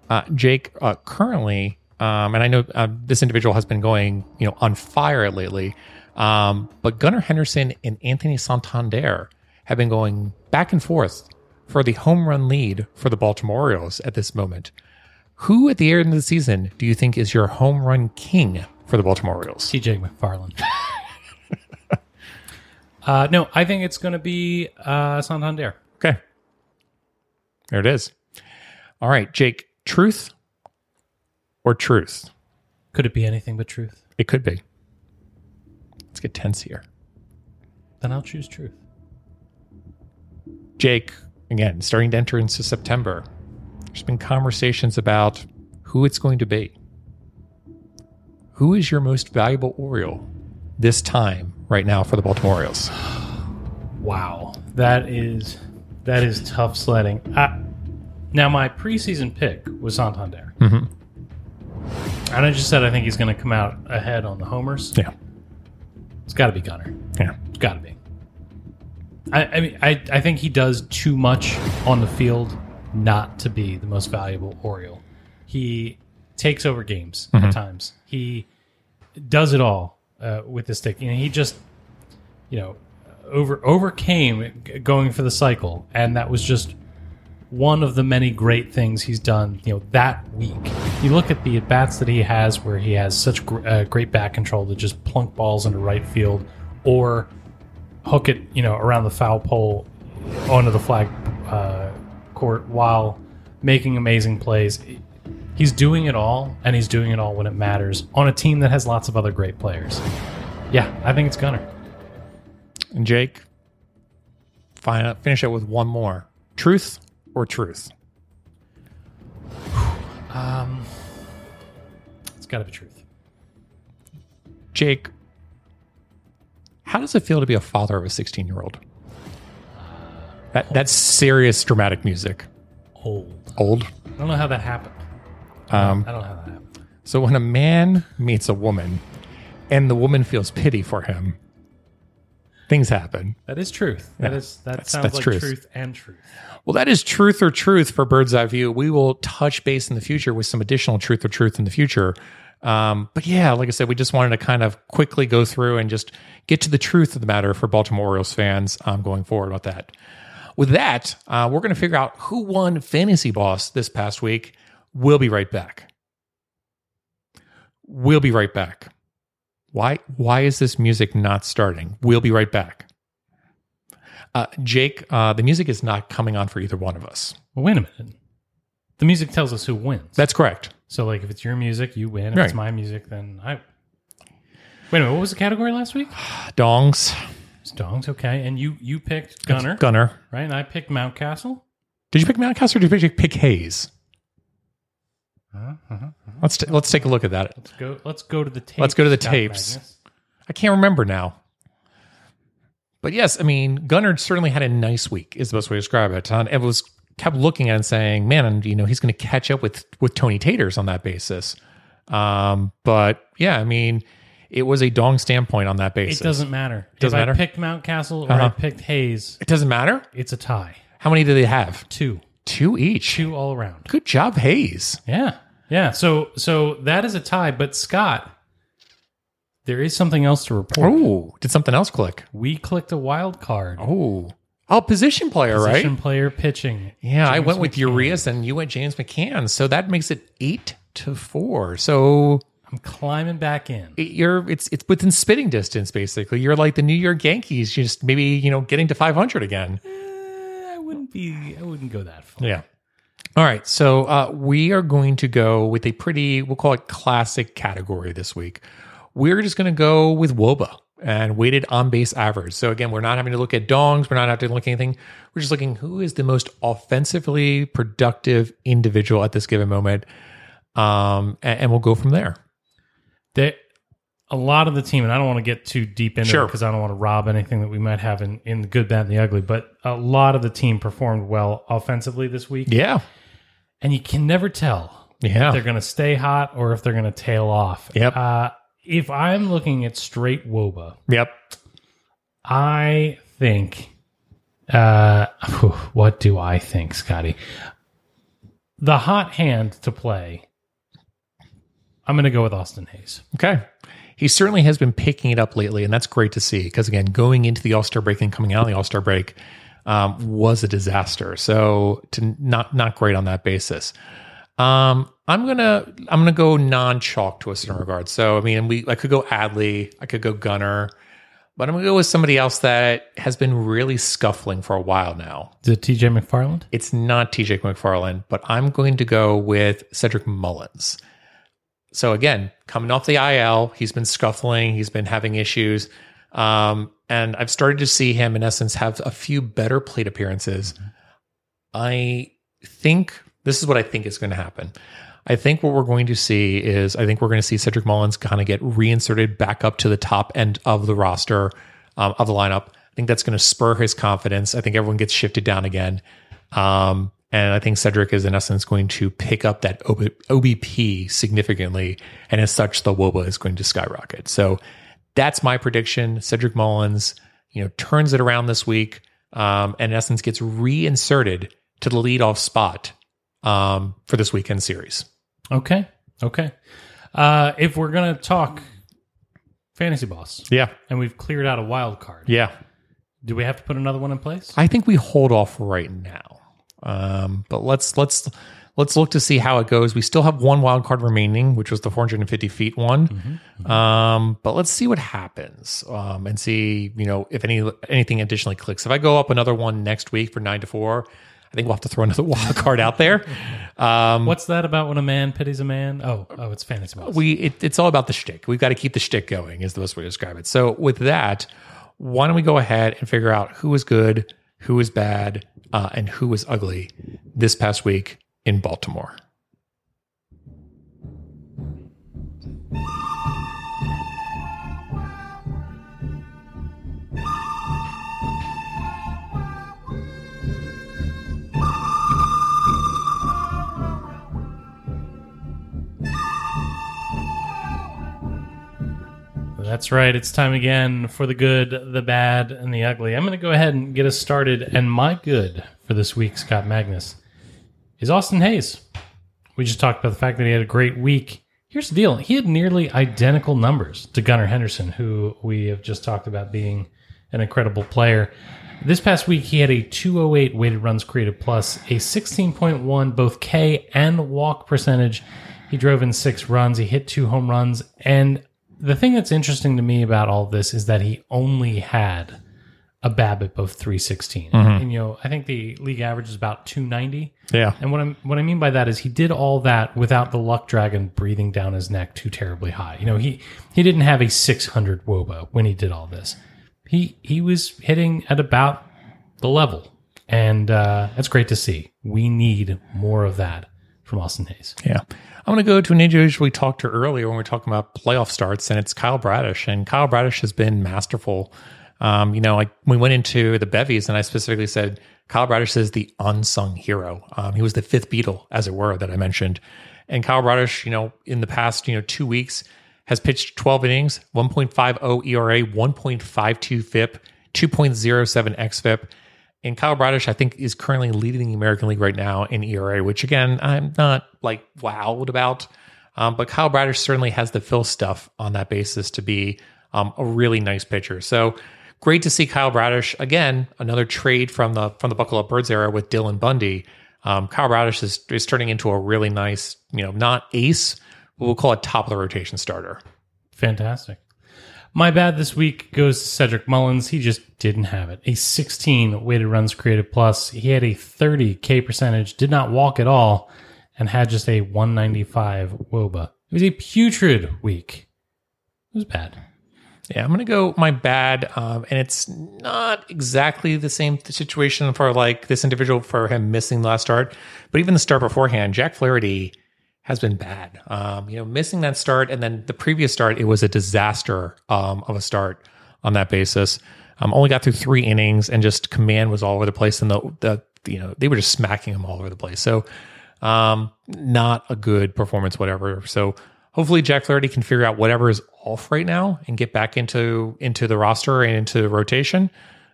Uh, Jake, uh, currently, um, and I know uh, this individual has been going, you know, on fire lately. Um, but Gunnar Henderson and Anthony Santander have been going back and forth for the home run lead for the Baltimore Orioles at this moment. Who at the end of the season do you think is your home run king for the Baltimore Orioles? TJ McFarland. [LAUGHS] uh, no, I think it's going to be uh, Santander. Okay. There it is. All right, Jake, truth or truth? Could it be anything but truth? It could be. Let's get tense here. Then I'll choose truth. Jake, again, starting to enter into September, there's been conversations about who it's going to be. Who is your most valuable Oriole this time right now for the Baltimore Orioles? [SIGHS] Wow, that is that is tough sledding. Uh, now, my preseason pick was Santander. And I just said I think he's going to come out ahead on the homers. Yeah. It's got to be Gunnar. Yeah. It's got to be. I, I mean, I, I think he does too much on the field not to be the most valuable Oriole. He takes over games at times. He does it all uh, with the stick, and he just, you know, over overcame going for the cycle, and that was just one of the many great things he's done. You know, that week. You look at the at bats that he has, where he has such gr- uh, great back control to just plunk balls into right field, or hook it, you know, around the foul pole onto the flag uh, court while making amazing plays. He's doing it all, and he's doing it all when it matters on a team that has lots of other great players. Yeah, I think it's Gunnar. And Jake, fin- finish it with one more. Truth or truth? Um, It's got to be truth. Jake, how does it feel to be a father of a 16 year old? That, that's serious dramatic music. Old. Old. I don't know how that happened. Um, I don't how that so when a man meets a woman and the woman feels pity for him, things happen. That is truth. That Yeah, is that that's- sounds that's like truth. truth and truth. Well, that is truth or truth for Bird's Eye View. We will touch base in the future with some additional truth or truth in the future. Um, but yeah, like I said, we just wanted to kind of quickly go through and just get to the truth of the matter for Baltimore Orioles fans um, going forward about that. With that, uh, we're going to figure out who won Fantasy Boss this past week. We'll be right back. We'll be right back. Why? Why is this music not starting? We'll be right back. Uh, Jake, uh, the music is not coming on for either one of us. Well, wait a minute. The music tells us who wins. That's correct. so, like, if it's your music, you win. If Right. it's my music, then I. Wait a minute. What was the category last week? [SIGHS] Dongs, It's Dongs. Okay, and you you picked Gunnar, Gunnar. right? And I picked Mountcastle. Did you pick Mountcastle or did you pick, pick Hays? Let's t- let's take a look at that. Let's go. Let's go to the tapes. Let's go to the tapes. Magnus. I can't remember now. But yes, I mean Gunnar certainly had a nice week. Is the best way to describe it. And it was kept looking at it and saying, "Man, you know he's going to catch up with with Tony Taters on that basis." Um, but yeah, I mean, it was a dong standpoint on that basis. It doesn't matter. Doesn't if matter? I picked Mountcastle or I Uh-huh. picked Hays, It doesn't matter. it's a tie. How many do they have? Two, Two each. two all around. Good job, Hays. Yeah, yeah. So so that is a tie. But Scott, there is something else to report. Oh, did something else click? We clicked a wild card. Oh, oh, position player, Position right? Position player pitching. Yeah, I went with McCann. Urias and you went James McCann. So that makes it eight to four. So I'm climbing back in. it- you're it's it's within spitting distance basically. You're like the New York Yankees, just maybe you know getting to 500 again. Eh, I wouldn't be. I wouldn't go that far. Yeah. All right, so uh, we are going to go with a pretty, we'll call it classic category this week. We're just going to go with WOBA and weighted on base average. So again, we're not having to look at dongs, we're not having to look at anything. We're just looking who is the most offensively productive individual at this given moment, um, and, and we'll go from there. They, a lot of the team, and I don't want to get too deep into Sure. it because I don't want to rob anything that we might have in, in the good, bad, and the ugly. But a lot of the team performed well offensively this week, Yeah, and you can never tell yeah, if they're going to stay hot or if they're going to tail off. Yep. Uh, if I'm looking at straight Woba, yep. I think. Uh, [SIGHS] what do I think, Scotty? The hot hand to play. I'm going to go with Austin Hays. Okay. He certainly has been picking it up lately, and that's great to see because, again, going into the All Star break and coming out of the All Star break um, was a disaster. So, to not not great on that basis. Um, I'm gonna I'm gonna go non chalk to a certain regard. So, I mean, we I could go Adley, I could go Gunnar, but I'm gonna go with somebody else that has been really scuffling for a while now. Is it TJ McFarland? It's not TJ McFarland, but I'm going to go with Cedric Mullins. So again, coming off the IL, he's been scuffling, he's been having issues. Um, and I've started to see him, in essence, have a few better plate appearances. I think this is what I think is going to happen. I think what we're going to see is I think we're going to see Cedric Mullins kind of get reinserted back up to the top end of the roster um, of the lineup. I think that's going to spur his confidence. I think everyone gets shifted down again. Um, And I think Cedric is in essence going to pick up that OB- OBP significantly. And as such, the WOBA is going to skyrocket. So that's my prediction. Cedric Mullins, you know, turns it around this week um, and in essence gets reinserted to the leadoff spot um, for this weekend series. Okay. Okay. Uh, if we're gonna talk fantasy boss, Yeah. and we've cleared out a wild card, Yeah. do we have to put another one in place? I think we hold off right now. Um, but let's let's let's look to see how it goes. We still have one wild card remaining, which was the 450 feet one. Um, but let's see what happens um, and see you know if any anything additionally clicks. If I go up another one next week for nine to four, I think we'll have to throw [LAUGHS] another wild card out there. Um, What's that about when a man pities a man? Oh, oh, it's fantasy we it, it's all about the shtick. We've got to keep the shtick going, is the best way to describe it. So with that, why don't we go ahead and figure out who is good, who is bad, uh, and who was ugly this past week in Baltimore. That's right. It's time again for the good, the bad, and the ugly. I'm going to go ahead and get us started. And my good for this week, Scott Magnus, is Austin Hays. We just talked about the fact that he had a great week. Here's the deal he had nearly identical numbers to Gunnar Henderson, who we have just talked about being an incredible player. This past week, he had a 208 weighted runs created plus, a 16.1 both K and walk percentage. He drove in six runs, he hit two home runs, and the thing that's interesting to me about all this is that he only had a BABIP of 316. And you know, I think the league average is about 290. Yeah. And what I'm what I mean by that is he did all that without the luck dragon breathing down his neck too terribly high. You know, he he didn't have a 600 woba when he did all this. He he was hitting at about the level, and uh, that's great to see. We need more of that from Austin Hays. Yeah. I'm going to go to an individual we talked to earlier when we are talking about playoff starts, and it's Kyle Bradish. And Kyle Bradish has been masterful. Um, you know, like we went into the bevies, and I specifically said Kyle Bradish is the unsung hero. Um, he was the fifth Beatle, as it were, that I mentioned. And Kyle Bradish, you know, in the past, you know, two weeks has pitched 12 innings, 1.50 ERA, 1.52 FIP, 2.07 xFIP. And Kyle Bradish, I think, is currently leading the American League right now in ERA, which again, I'm not like wowed about. Um, but Kyle Bradish certainly has the fill stuff on that basis to be um, a really nice pitcher. So great to see Kyle Bradish again. Another trade from the from the Buckle Up Birds era with Dylan Bundy. Um, Kyle Bradish is, is turning into a really nice, you know, not ace, but we'll call it top of the rotation starter. Fantastic. My bad this week goes to Cedric Mullins. He just didn't have it. A 16 weighted runs created plus. He had a 30 K percentage, did not walk at all, and had just a 195 WOBA. It was a putrid week. It was bad. Yeah, I'm going to go my bad. Um, and it's not exactly the same situation for like this individual for him missing the last start, but even the start beforehand, Jack Flaherty has been bad. Um, you know, missing that start and then the previous start, it was a disaster um, of a start on that basis. Um, only got through three innings and just command was all over the place. And the, the you know, they were just smacking him all over the place. So, um, not a good performance, whatever. So, hopefully Jack Flaherty can figure out whatever is off right now and get back into into the roster and into the rotation.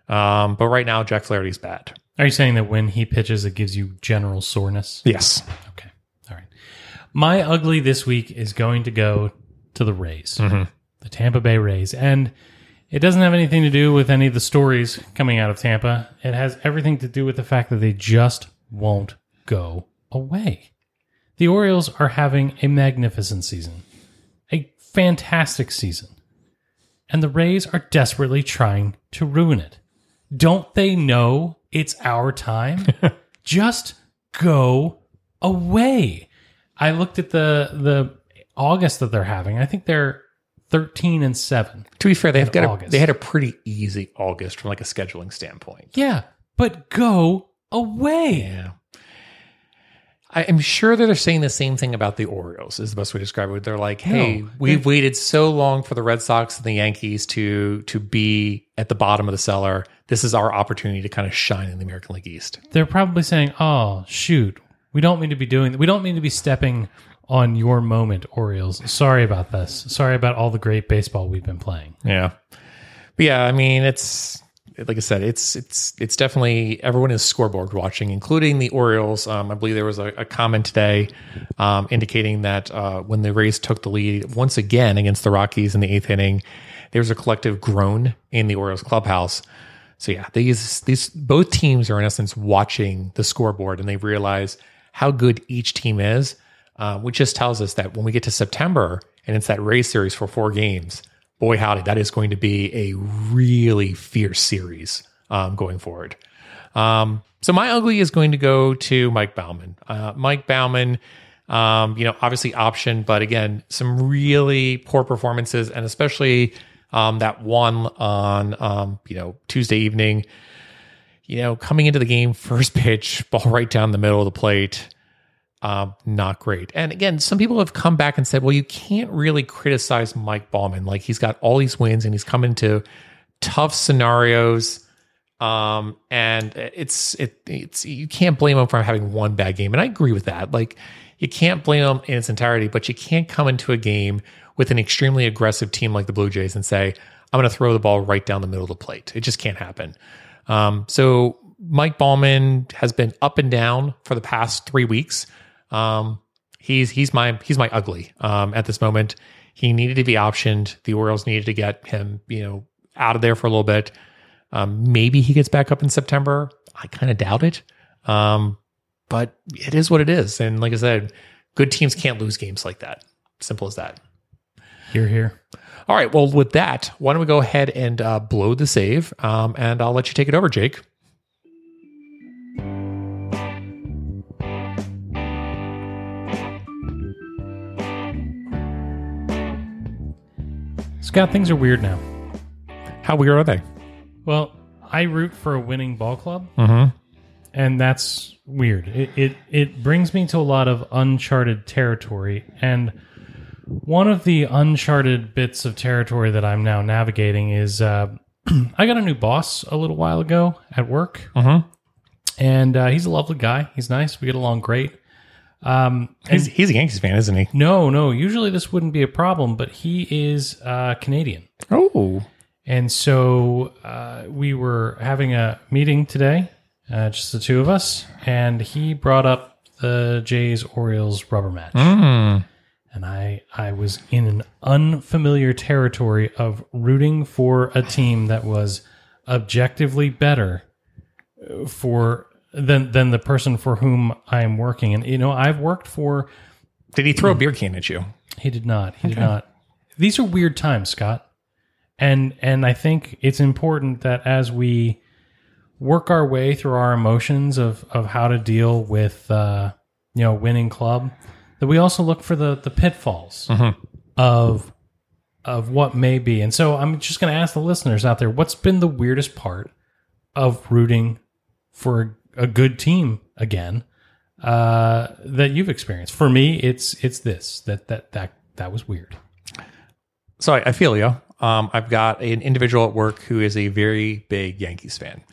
Um, but right now, Jack Flaherty's bad. Are you saying that when he pitches, it gives you general soreness? Yes. Okay. My ugly this week is going to go to the Rays, mm-hmm. the Tampa Bay Rays. And it doesn't have anything to do with any of the stories coming out of Tampa. It has everything to do with the fact that they just won't go away. The Orioles are having a magnificent season, a fantastic season. And the Rays are desperately trying to ruin it. Don't they know it's our time? [LAUGHS] just go away. I looked at the the August that they're having. I think they're 13 and 7. To be fair, they've got a, they had a pretty easy August from like a scheduling standpoint. Yeah, but go away. Yeah. I am sure that they're saying the same thing about the Orioles is the best way to describe it. They're like, hey, No, we've waited so long for the Red Sox and the Yankees to to be at the bottom of the cellar this is our opportunity to kind of shine in the American League East. They're probably saying, "Oh, shoot, we don't mean to be doing. We don't mean to be stepping on your moment, Orioles. Sorry about this. Sorry about all the great baseball we've been playing." Yeah. But yeah, I mean, it's like I said, it's it's it's definitely everyone is scoreboard watching, including the Orioles. Um, I believe there was a, a comment today um, indicating that uh, when the Rays took the lead once again against the Rockies in the eighth inning, there was a collective groan in the Orioles clubhouse. So yeah, these these both teams are in essence watching the scoreboard, and they realize how good each team is, uh, which just tells us that when we get to September and it's that race series for four games, boy howdy, that is going to be a really fierce series um, going forward. Um, so my ugly is going to go to Mike Baumann. Uh, Mike Baumann, um, you know, obviously option, but again, some really poor performances, and especially um, that one on um, you know Tuesday evening. You know, coming into the game, first [LAUGHS] pitch, ball right down the middle of the plate um, not great. And again, some people have come back and said, well, you can't really criticize Mike Baumann. Like he's got all these wins and he's come into tough scenarios. Um, and it's it it's you can't blame him for having one bad game. And I agree with that. Like you can't blame him in its entirety, but you can't come into a game with an extremely aggressive team like the Blue Jays and say, I'm gonna throw the ball right down the middle of the plate. It just can't happen. Um, so Mike Baumann has been up and down for the past three weeks. Um, he's he's my he's my ugly um, at this moment. He needed to be optioned. The Orioles needed to get him, you know, out of there for a little bit. Um, maybe he gets back up in September. I kind of doubt it. Um, but it is what it is. And like I said, good teams can't lose games like that. Simple as that. Here, here. All right. Well, with that, why don't we go ahead and uh, blow the save? Um, and I'll let you take it over, Jake. Scott, things are weird now. How weird are they? Well, I root for a winning ball club, Mm-hmm. and that's weird. It, it it brings me to a lot of uncharted territory, and one of the uncharted bits of territory that I'm now navigating is uh, [CLEARS THROAT] I got a new boss a little while ago at work, Mhm. and uh, he's a lovely guy. He's nice. We get along great. Um, He's, he's a Yankees fan, isn't he? no, no, usually this wouldn't be a problem, but he is uh, Canadian. Oh. And so uh, we were having a meeting today, uh, just the two of us, and he brought up the Jays Orioles rubber match. Mm. And I, I was in an unfamiliar territory of rooting for a team that was objectively better uh, for than than the person for whom I am working. And you know, I've worked for Did he throw a beer can at you? he did not. He did not. These are weird times, Scott. And and I think it's important that as we work our way through our emotions of of how to deal with uh, you know winning club, that we also look for the the pitfalls of of what may be. And so I'm just going to ask the listeners out there, what's been the weirdest part of rooting for a good team again uh, that you've experienced? For me, it's it's this that that that that was weird. So I, I feel you. Um, I've got an individual at work who is a very big Yankees fan,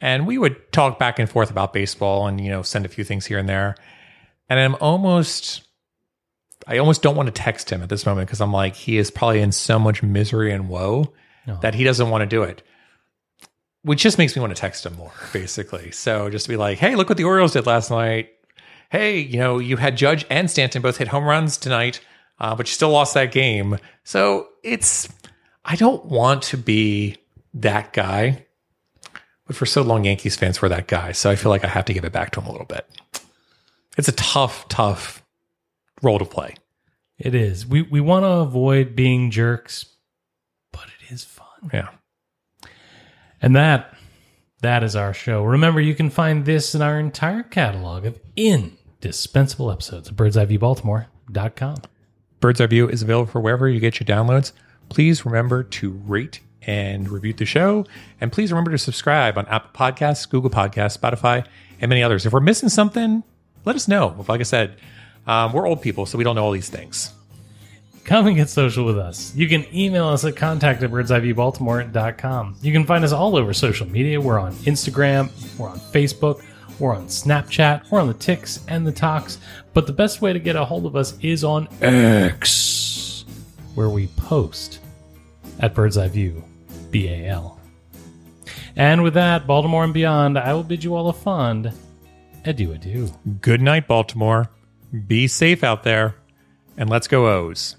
and we would talk back and forth about baseball and you know send a few things here and there. And I'm almost, I almost don't want to text him at this moment because I'm like he is probably in so much misery and woe No. that he doesn't want to do it. Which just makes me want to text him more, basically. So just to be like, hey, look what the Orioles did last night. Hey, you know, you had Judge and Stanton both hit home runs tonight, uh, but you still lost that game. So it's, I don't want to be that guy, but for so long, Yankees fans were that guy. So I feel like I have to give it back to him a little bit. It's a tough, tough role to play. It is. We we want to avoid being jerks, but it is fun. Yeah. And that that is our show. Remember, you can find this in our entire catalog of indispensable episodes at birdseyeviewbaltimore.com. Bird's Eye View is available for wherever you get your downloads. Please remember to rate and review the show. And please remember to subscribe on Apple Podcasts, Google Podcasts, Spotify, and many others. If we're missing something, let us know. Like I said, um, we're old people, so we don't know all these things. come and get social with us. You can email us at contact at birdseyeviewbaltimore.com. You can find us all over social media. We're on Instagram, we're on Facebook, we're on Snapchat, we're on the Ticks and the Talks. But the best way to get a hold of us is on X, where we post at Bird's Eye View, B A L. And with that, Baltimore and beyond, I will bid you all a fond adieu adieu. Good night, Baltimore. Be safe out there. And let's go, O's.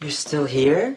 You're still here?